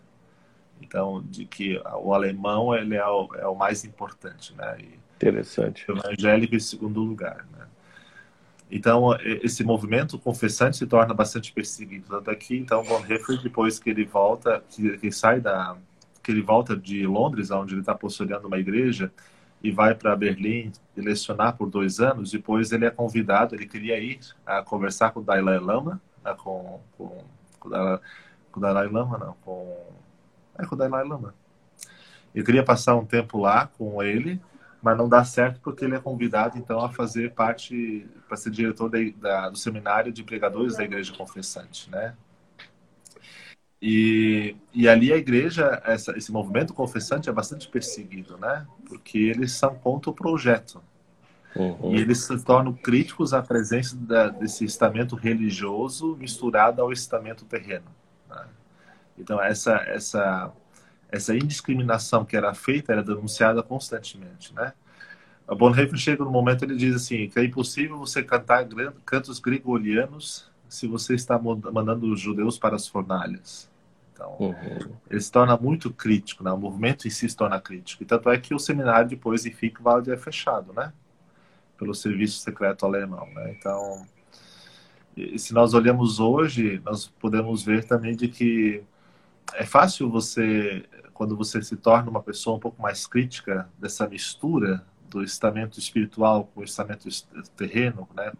Então, de que o alemão ele é o, é o mais importante, né? E Interessante. O evangélico em segundo lugar, né? Então, esse movimento confessante se torna bastante perseguido. Tanto aqui, então, Bonhoeffer, depois que ele volta, que ele sai da, que ele volta de Londres, onde ele está possuindo uma igreja, e vai para Berlim lecionar por dois anos. Depois ele é convidado, ele queria ir a conversar com o Dalai Lama, né, com, com, com, o Dalai, Lama, não, com, é, com o Dalai Lama. Ele queria passar um tempo lá com ele, mas não dá certo porque ele é convidado então a fazer parte, para ser diretor da, do seminário de pregadores da Igreja Confessante, né? E, e ali a igreja, essa, esse movimento confessante é bastante perseguido, né? Porque eles são contra o projeto. Uhum. E eles se tornam críticos à presença da, desse estamento religioso misturado ao estamento terreno. Né? Então, essa, essa essa indiscriminação que era feita era denunciada constantemente, né? A Bonhoeffer chega no momento ele diz assim que é impossível você cantar cantos gregorianos se você está mandando os judeus para as fornalhas. Então, uhum. ele se torna muito crítico, né? o movimento em si se torna crítico. E tanto é que o seminário depois em Fickwald é fechado, né? Pelo serviço secreto alemão, né? Então, se nós olhamos hoje, nós podemos ver também de que é fácil você, quando você se torna uma pessoa um pouco mais crítica dessa mistura do estamento espiritual com o estamento terreno, né?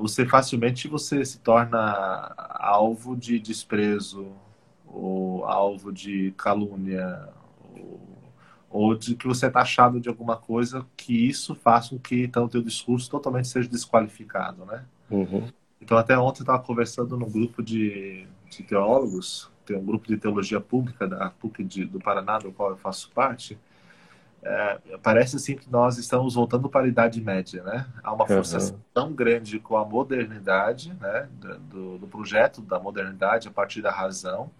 Você facilmente você se torna alvo de desprezo, ou alvo de calúnia, ou, ou de que você é taxado de alguma coisa que isso faça com que então o teu discurso totalmente seja desqualificado, né? Uhum. Então até ontem eu estava conversando num grupo de, de teólogos tem um grupo de teologia pública da PUC de, do Paraná, do qual eu faço parte, é, parece assim que nós estamos voltando para a Idade Média, né? Há uma força uhum. tão grande com a modernidade, né? Do, do, projeto da modernidade a partir da razão,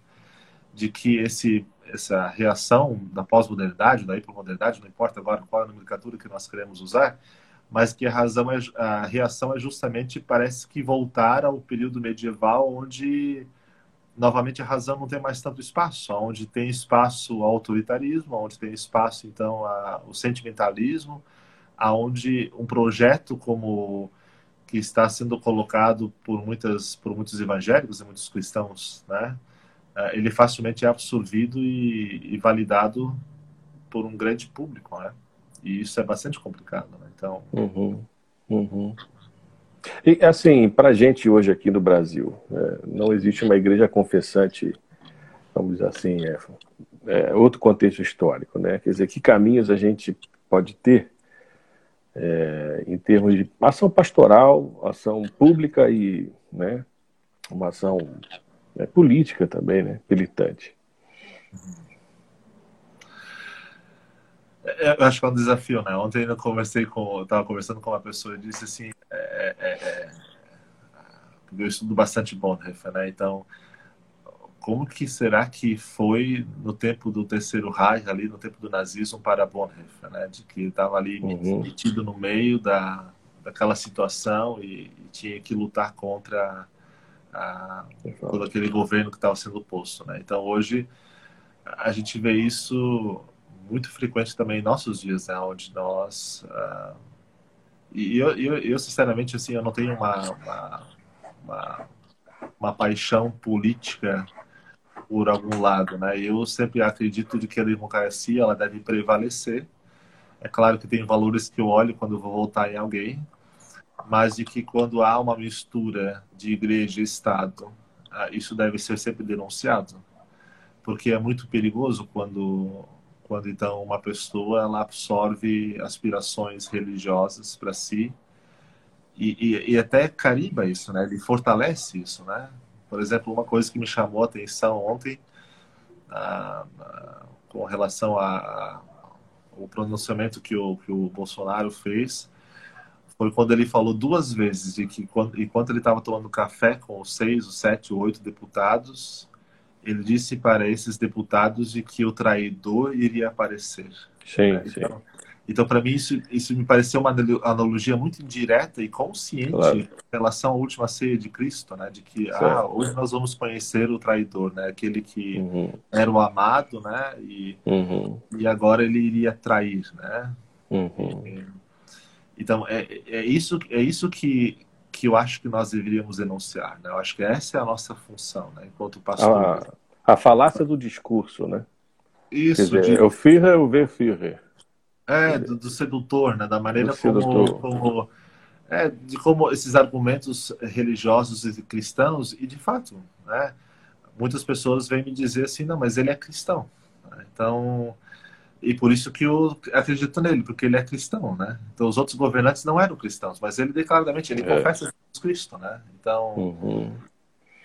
de que esse essa reação da pós-modernidade, da hipermodernidade, não importa agora qual é a nomenclatura que nós queremos usar, mas que a razão é, a reação é justamente parece que voltar ao período medieval onde novamente a razão não tem mais tanto espaço, onde tem espaço o autoritarismo, onde tem espaço então a, o sentimentalismo, aonde um projeto como que está sendo colocado por muitas por muitos evangélicos e muitos cristãos, né? É, ele facilmente é absorvido e, e validado por um grande público, né? E isso é bastante complicado, né? Então. Uhum, uhum. E assim, para a gente hoje aqui no Brasil, é, não existe uma igreja confessante, vamos dizer assim, é, é, outro contexto histórico, né? Quer dizer, que caminhos a gente pode ter é, em termos de ação pastoral, ação pública e né, uma ação né, política também, né, militante. É, eu acho que é um desafio, né? Ontem eu conversei com, eu estava conversando com uma pessoa e disse assim, é, é, é, eu estudo bastante Bonhoeffer, né? Então, como que será que foi no tempo do terceiro Reich, ali no tempo do nazismo para Bonhoeffer, né? De que estava ali uhum. metido no meio da, daquela situação e, e tinha que lutar contra a, todo aquele governo que estava sendo posto, né? Então hoje a gente vê isso muito frequente também em nossos dias, né? Onde nós uh, e eu, eu, eu, sinceramente assim eu não tenho uma, uma, uma, uma paixão política por algum lado, né? Eu sempre acredito de que a democracia ela deve prevalecer. É claro que tem valores que eu olho quando vou votar em alguém, mas de que quando há uma mistura de igreja e Estado, ah, isso deve ser sempre denunciado, porque é muito perigoso quando quando então uma pessoa ela absorve aspirações religiosas para si e, e, e, até carimba isso, né? Ele fortalece isso, né? Por exemplo, uma coisa que me chamou a atenção ontem, ah, ah, com relação ao pronunciamento que o, que o Bolsonaro fez, foi quando ele falou duas vezes de que enquanto ele estava tomando café com os seis, os sete, oito deputados, ele disse para esses deputados de que o traidor iria aparecer. Sim, né? então, sim. Então, para mim, isso, isso me pareceu uma analogia muito indireta e consciente claro. em relação à última ceia de Cristo, né? De que, ah, hoje nós vamos conhecer o traidor, né? Aquele que uhum. era o amado, né? E, uhum. e agora ele iria trair, né? Uhum. então, é, é, isso, é isso que, que eu acho que nós deveríamos denunciar, né? Eu acho que essa é a nossa função, né? Enquanto pastor. A, a falácia do discurso, né? Isso. Dizer, de... Eu Führer, eu ver Führer. É, do, do, sedutor, né? Da maneira como, como é, de como esses argumentos religiosos e cristãos e de fato, né? Muitas pessoas vêm me dizer assim, não, mas ele é cristão. Né? Então, e por isso que eu acredito nele, porque ele é cristão, né? Então os outros governantes não eram cristãos, mas ele declaradamente ele é. confessa Jesus Cristo, né? Então, uhum.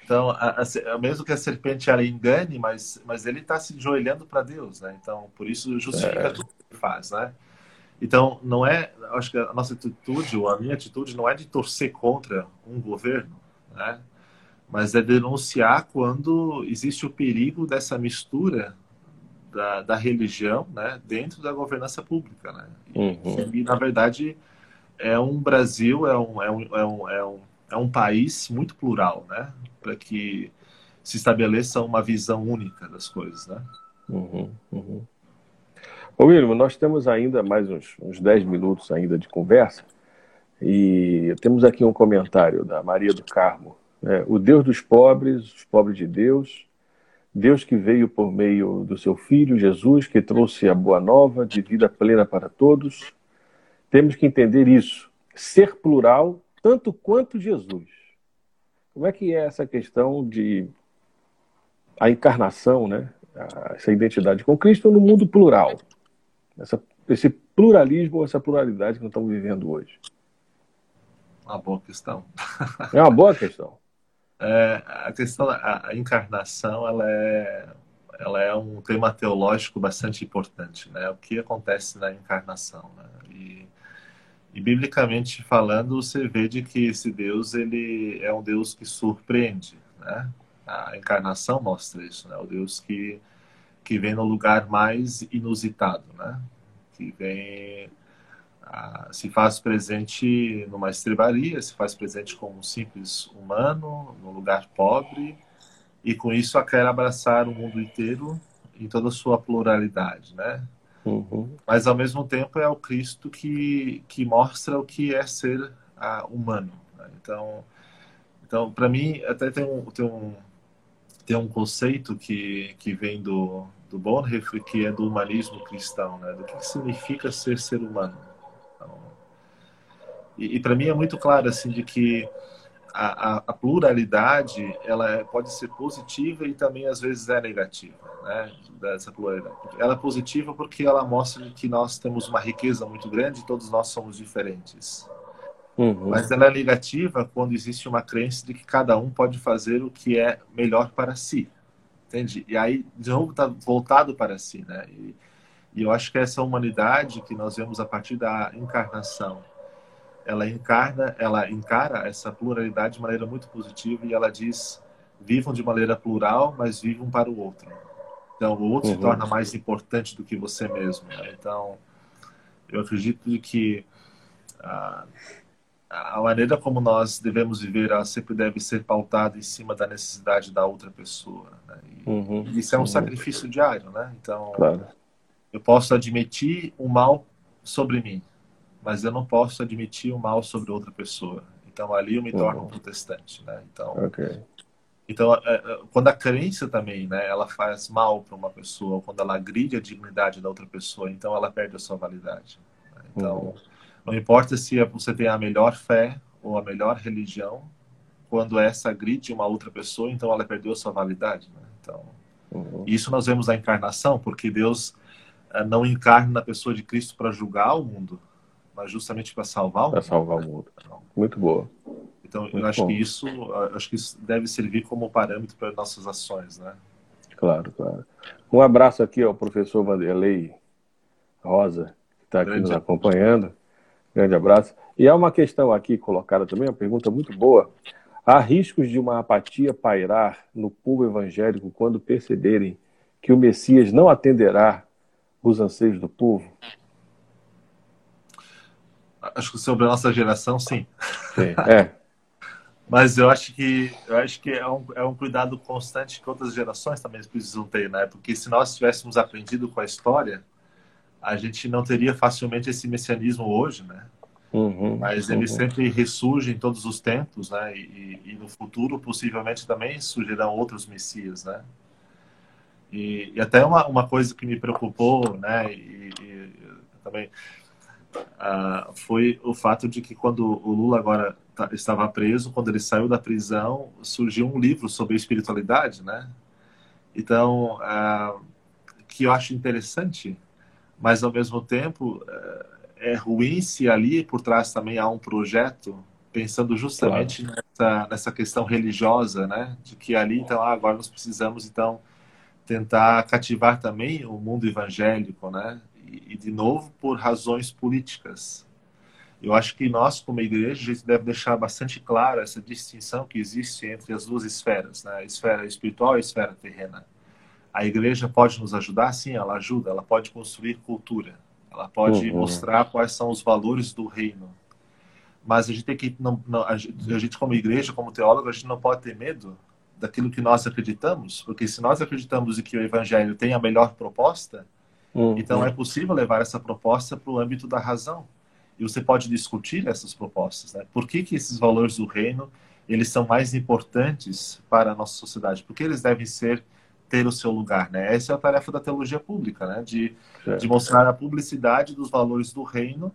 então a, a, mesmo que a serpente ela engane, mas mas ele está se enjoelhando para Deus, né? Então por isso justifica é. tudo que faz, né? Então não é, acho que a nossa atitude ou a minha atitude não é de torcer contra um governo, né? Mas é denunciar quando existe o perigo dessa mistura da, da religião né, dentro da governança pública. Né? Uhum. E, na verdade, é um Brasil, é um, é um, é um, é um, é um país muito plural, né? para que se estabeleça uma visão única das coisas. Né? Uhum, uhum. Ô, William, nós temos ainda mais uns, uns 10 minutos ainda de conversa e temos aqui um comentário da Maria do Carmo. Né? O Deus dos pobres, os pobres de Deus, Deus que veio por meio do seu Filho Jesus, que trouxe a boa nova de vida plena para todos. Temos que entender isso. Ser plural, tanto quanto Jesus. Como é que é essa questão de a encarnação, né? essa identidade com Cristo no mundo plural? Essa, esse pluralismo, essa pluralidade que nós estamos vivendo hoje. Uma boa questão. É uma boa questão. É, a questão da encarnação ela é, ela é um tema teológico bastante importante, né? O que acontece na encarnação, né? E, e biblicamente falando, você vê de que esse Deus ele é um Deus que surpreende, né? A encarnação mostra isso, né? O Deus que que vem no lugar mais inusitado, né? Que vem ah, se faz presente numa estrebaria, se faz presente como um simples humano, num lugar pobre, e com isso quer abraçar o mundo inteiro em toda a sua pluralidade, né? Uhum. Mas ao mesmo tempo é o Cristo que, que mostra o que é ser ah, humano. Né? Então, então para mim até tem um, tem um tem um conceito que, que vem do, do Bonhoeffer, que é do humanismo cristão, né? do que significa ser ser humano. E, e para mim é muito claro assim de que a, a, a, pluralidade ela é, pode ser positiva e também às vezes é negativa, né? Dessa pluralidade. Ela é positiva porque ela mostra que nós temos uma riqueza muito grande e todos nós somos diferentes. Uhum. Mas ela é negativa quando existe uma crença de que cada um pode fazer o que é melhor para si. Entende? E aí, de novo, está voltado para si. Né? E, e eu acho que essa humanidade que nós vemos a partir da encarnação, ela encarna, ela encara essa pluralidade de maneira muito positiva e ela diz: vivam de maneira plural, mas vivam para o outro. Então, o outro uhum. se torna mais importante do que você mesmo. Né? Então, eu acredito que ah, a maneira como nós devemos viver ela sempre deve ser pautada em cima da necessidade da outra pessoa. Né? E, uhum, isso é um uhum. sacrifício diário, né? Então, claro. eu posso admitir o mal sobre mim, mas eu não posso admitir o mal sobre outra pessoa. Então, ali eu me uhum. torno um protestante, né? Então, okay. então é, é, quando a crença também, né, ela faz mal para uma pessoa, quando ela agride a dignidade da outra pessoa, então ela perde a sua validade. Né? Então uhum. Não importa se você tem a melhor fé ou a melhor religião, quando essa agride uma outra pessoa, então ela perdeu sua validade. Né? Então, uhum. isso nós vemos na encarnação, porque Deus uh, não encarna na pessoa de Cristo para julgar o mundo, mas justamente para salvar o mundo. Para salvar né? o mundo. Então, Muito boa. Então, Muito eu acho bom. que isso, acho que isso deve servir como parâmetro para nossas ações, né? Claro, claro. Um abraço aqui ao professor Vanderlei Rosa, que está aqui nos acompanhando. Grande abraço. E há uma questão aqui colocada também, uma pergunta muito boa. Há riscos de uma apatia pairar no povo evangélico quando perceberem que o Messias não atenderá os anseios do povo? Acho que sobre a nossa geração, sim. Sim, é. Mas eu acho que eu acho que é um, é um cuidado constante que outras gerações também precisam ter, né? Porque se nós tivéssemos aprendido com a história, a gente não teria facilmente esse messianismo hoje, né? Uhum, Mas ele uhum. sempre ressurge em todos os tempos, né? E, e, no futuro, possivelmente, também surgirão outros messias, né? E, e até uma, uma coisa que me preocupou, né? E, e também uh, foi o fato de que quando o Lula agora tá, estava preso, quando ele saiu da prisão, surgiu um livro sobre espiritualidade, né? Então, uh, que eu acho interessante mas ao mesmo tempo é, é ruim se ali por trás também há um projeto pensando justamente claro. nessa, nessa questão religiosa, né? De que ali então ah, agora nós precisamos então tentar cativar também o mundo evangélico, né? E, de novo por razões políticas. Eu acho que nós como igreja a gente deve deixar bastante clara essa distinção que existe entre as duas esferas, né? A esfera espiritual e a esfera terrena. A igreja pode nos ajudar? Sim, ela ajuda. Ela pode construir cultura. Ela pode uhum. mostrar quais são os valores do reino. Mas a gente tem que, não, não, a, gente, a gente como igreja, como teólogo, a gente não pode ter medo daquilo que nós acreditamos, porque se nós acreditamos que o evangelho tem a melhor proposta, uhum. então é possível levar essa proposta para o âmbito da razão. E você pode discutir essas propostas, né? Por que, que esses valores do reino eles são mais importantes para a nossa sociedade? Porque eles devem ser ter o seu lugar, né? Essa é a tarefa da teologia pública, né? De, de mostrar a publicidade dos valores do reino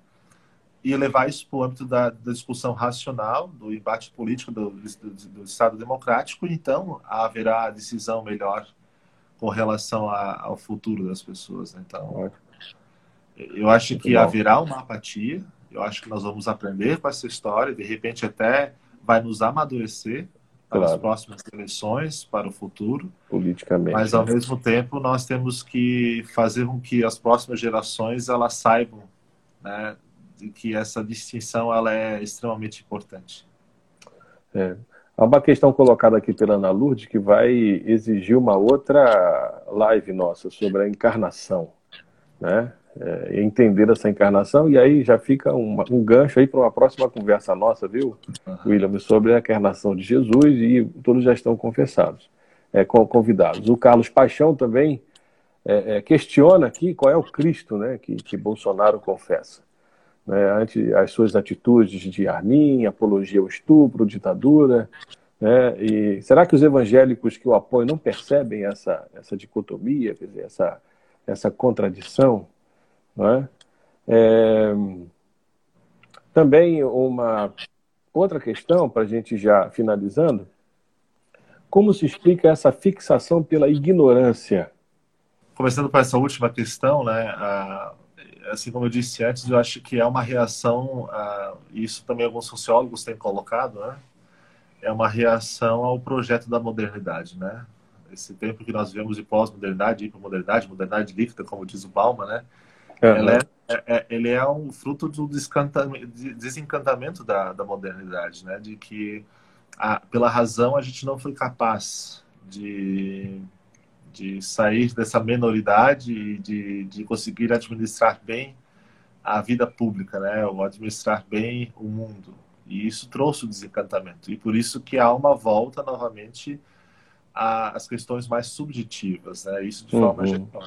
e levar isso para o âmbito da, da, discussão racional, do embate político do, do, do, Estado democrático, e então haverá decisão melhor com relação a, ao futuro das pessoas. Né? Então, eu acho que haverá uma apatia, eu acho que nós vamos aprender com essa história, de repente até vai nos amadurecer, para claro. as próximas eleições, para o futuro. Politicamente. Mas, ao mesmo tempo, nós temos que fazer com que as próximas gerações elas saibam né, que essa distinção ela é extremamente importante. É. Há uma questão colocada aqui pela Ana Lourdes que vai exigir uma outra live nossa sobre a encarnação, né? É, entender essa encarnação, e aí já fica um, um gancho aí para uma próxima conversa nossa, viu, William, sobre a encarnação de Jesus, e todos já estão confessados, é, convidados. O Carlos Paixão também é, é, questiona aqui qual é o Cristo né, que, que Bolsonaro confessa. Né, ante as suas atitudes de Armin, apologia ao estupro, ditadura. Né, e será que os evangélicos que o apoiam não percebem essa, essa dicotomia, quer dizer, essa, essa contradição? Não é? é também uma outra questão, para a gente já finalizando, como se explica essa fixação pela ignorância? Começando por essa última questão, né, a, assim como eu disse antes, eu acho que é uma reação, a, isso também alguns sociólogos têm colocado, né, é uma reação ao projeto da modernidade, né? Esse tempo que nós vivemos de pós-modernidade, hipermodernidade, modernidade líquida, como diz o Bauman, né? Uhum. É, é, é, ele é um fruto do desencantamento da, da modernidade, né? De que, a, pela razão, a gente não foi capaz de, de sair dessa menoridade e de, de conseguir administrar bem a vida pública, né? Ou administrar bem o mundo. E isso trouxe o desencantamento. E por isso que há uma volta novamente às questões mais subjetivas, né? Isso de forma uhum. geral.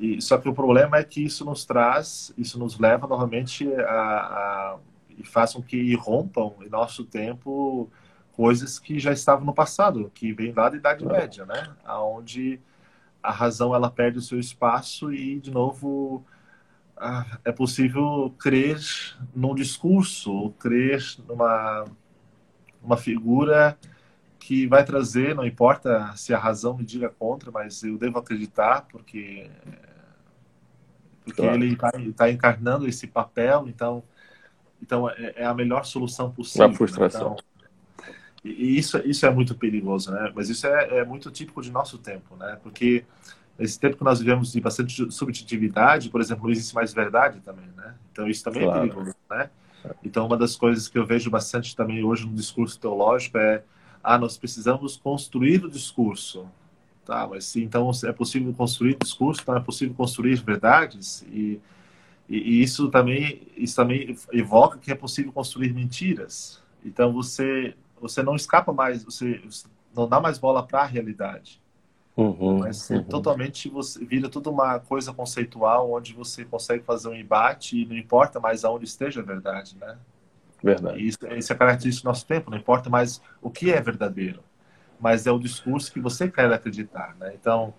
E, só que o problema é que isso nos traz, isso nos leva novamente a, a e faz com que irrompam em nosso tempo coisas que já estavam no passado, que vem lá da Idade Média, né? Aonde a razão ela perde o seu espaço e de novo é possível crer num discurso, crer numa uma figura que vai trazer, não importa se a razão me diga contra, mas eu devo acreditar porque porque claro. ele está tá encarnando esse papel, então então é, é a melhor solução possível. A frustração. Então, e isso isso é muito perigoso, né? Mas isso é, é muito típico de nosso tempo, né? Porque esse tempo que nós vivemos de bastante subjetividade, por exemplo, não existe mais verdade também, né? Então isso também é claro. é perigoso, né? Então uma das coisas que eu vejo bastante também hoje no discurso teológico é ah, nós precisamos construir o discurso. Tá, mas se então é possível construir discurso, então é possível construir verdades e, e, e, isso também isso também evoca que é possível construir mentiras. Então você você não escapa mais, você não dá mais bola para a realidade. Uhum, mas uhum. totalmente você vira tudo uma coisa conceitual onde você consegue fazer um embate e não importa mais aonde esteja a verdade, né? Verdade. E isso, isso é característico do nosso tempo, não importa mais o que é verdadeiro, mas é o discurso que você quer acreditar, né? Então,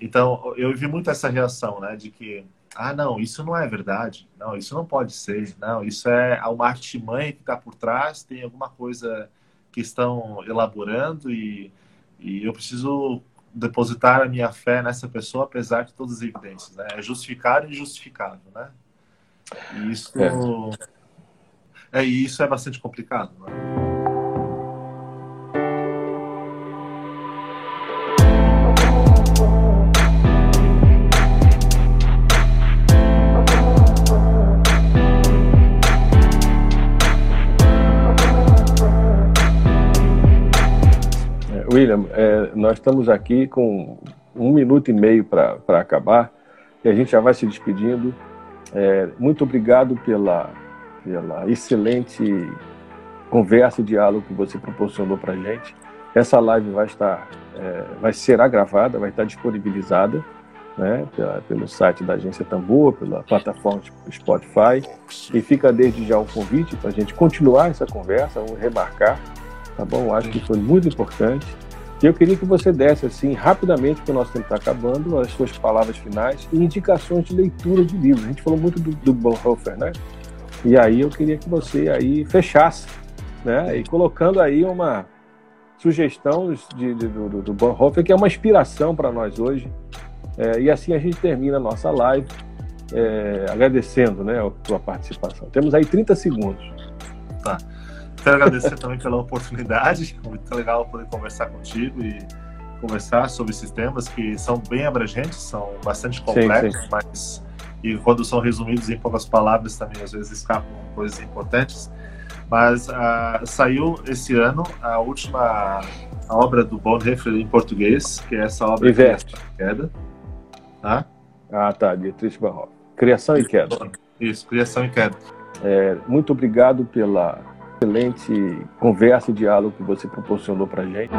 então eu vi muito essa reação, né, de que ah, não, isso não é verdade, não, isso não pode ser, não, isso é uma artimanha que está por trás, tem alguma coisa que estão elaborando e, e eu preciso depositar a minha fé nessa pessoa apesar de todas as evidências, né? É justificável e injustificável, né? E isso é. É, isso é bastante complicado. Né? William, é, nós estamos aqui com um minuto e meio para acabar e a gente já vai se despedindo. É, muito obrigado pela, pela excelente conversa e diálogo que você proporcionou para a gente. Essa live vai estar, é, vai ser gravada, vai estar disponibilizada, né, pela, pelo site da agência Tambor, pela plataforma Spotify. E fica desde já o convite para a gente continuar essa conversa, vamos remarcar, tá bom? Acho que foi muito importante. E eu queria que você desse, assim, rapidamente, porque o nosso tempo está acabando, as suas palavras finais e indicações de leitura de livros. A gente falou muito do, do Bonhoeffer, né? E aí eu queria que você aí fechasse, né? E colocando aí uma sugestão de, de, do, do Bonhoeffer, que é uma inspiração para nós hoje. É, e assim a gente termina a nossa live, é, agradecendo né, a sua participação. Temos aí 30 segundos. Tá. Quero agradecer também pela oportunidade. Muito legal poder conversar contigo e conversar sobre esses temas que são bem abrangentes, são bastante complexos, sim, sim. mas e quando são resumidos em poucas palavras também às vezes escapam coisas importantes. Mas uh, saiu esse ano a última obra do Bonhoeffer em português, que é essa obra Investe. Queda. Ah? ah, tá, Dietrich Barrow. Criação e Queda. Isso, Criação e Queda. É, muito obrigado pela excelente conversa e diálogo que você proporcionou para gente.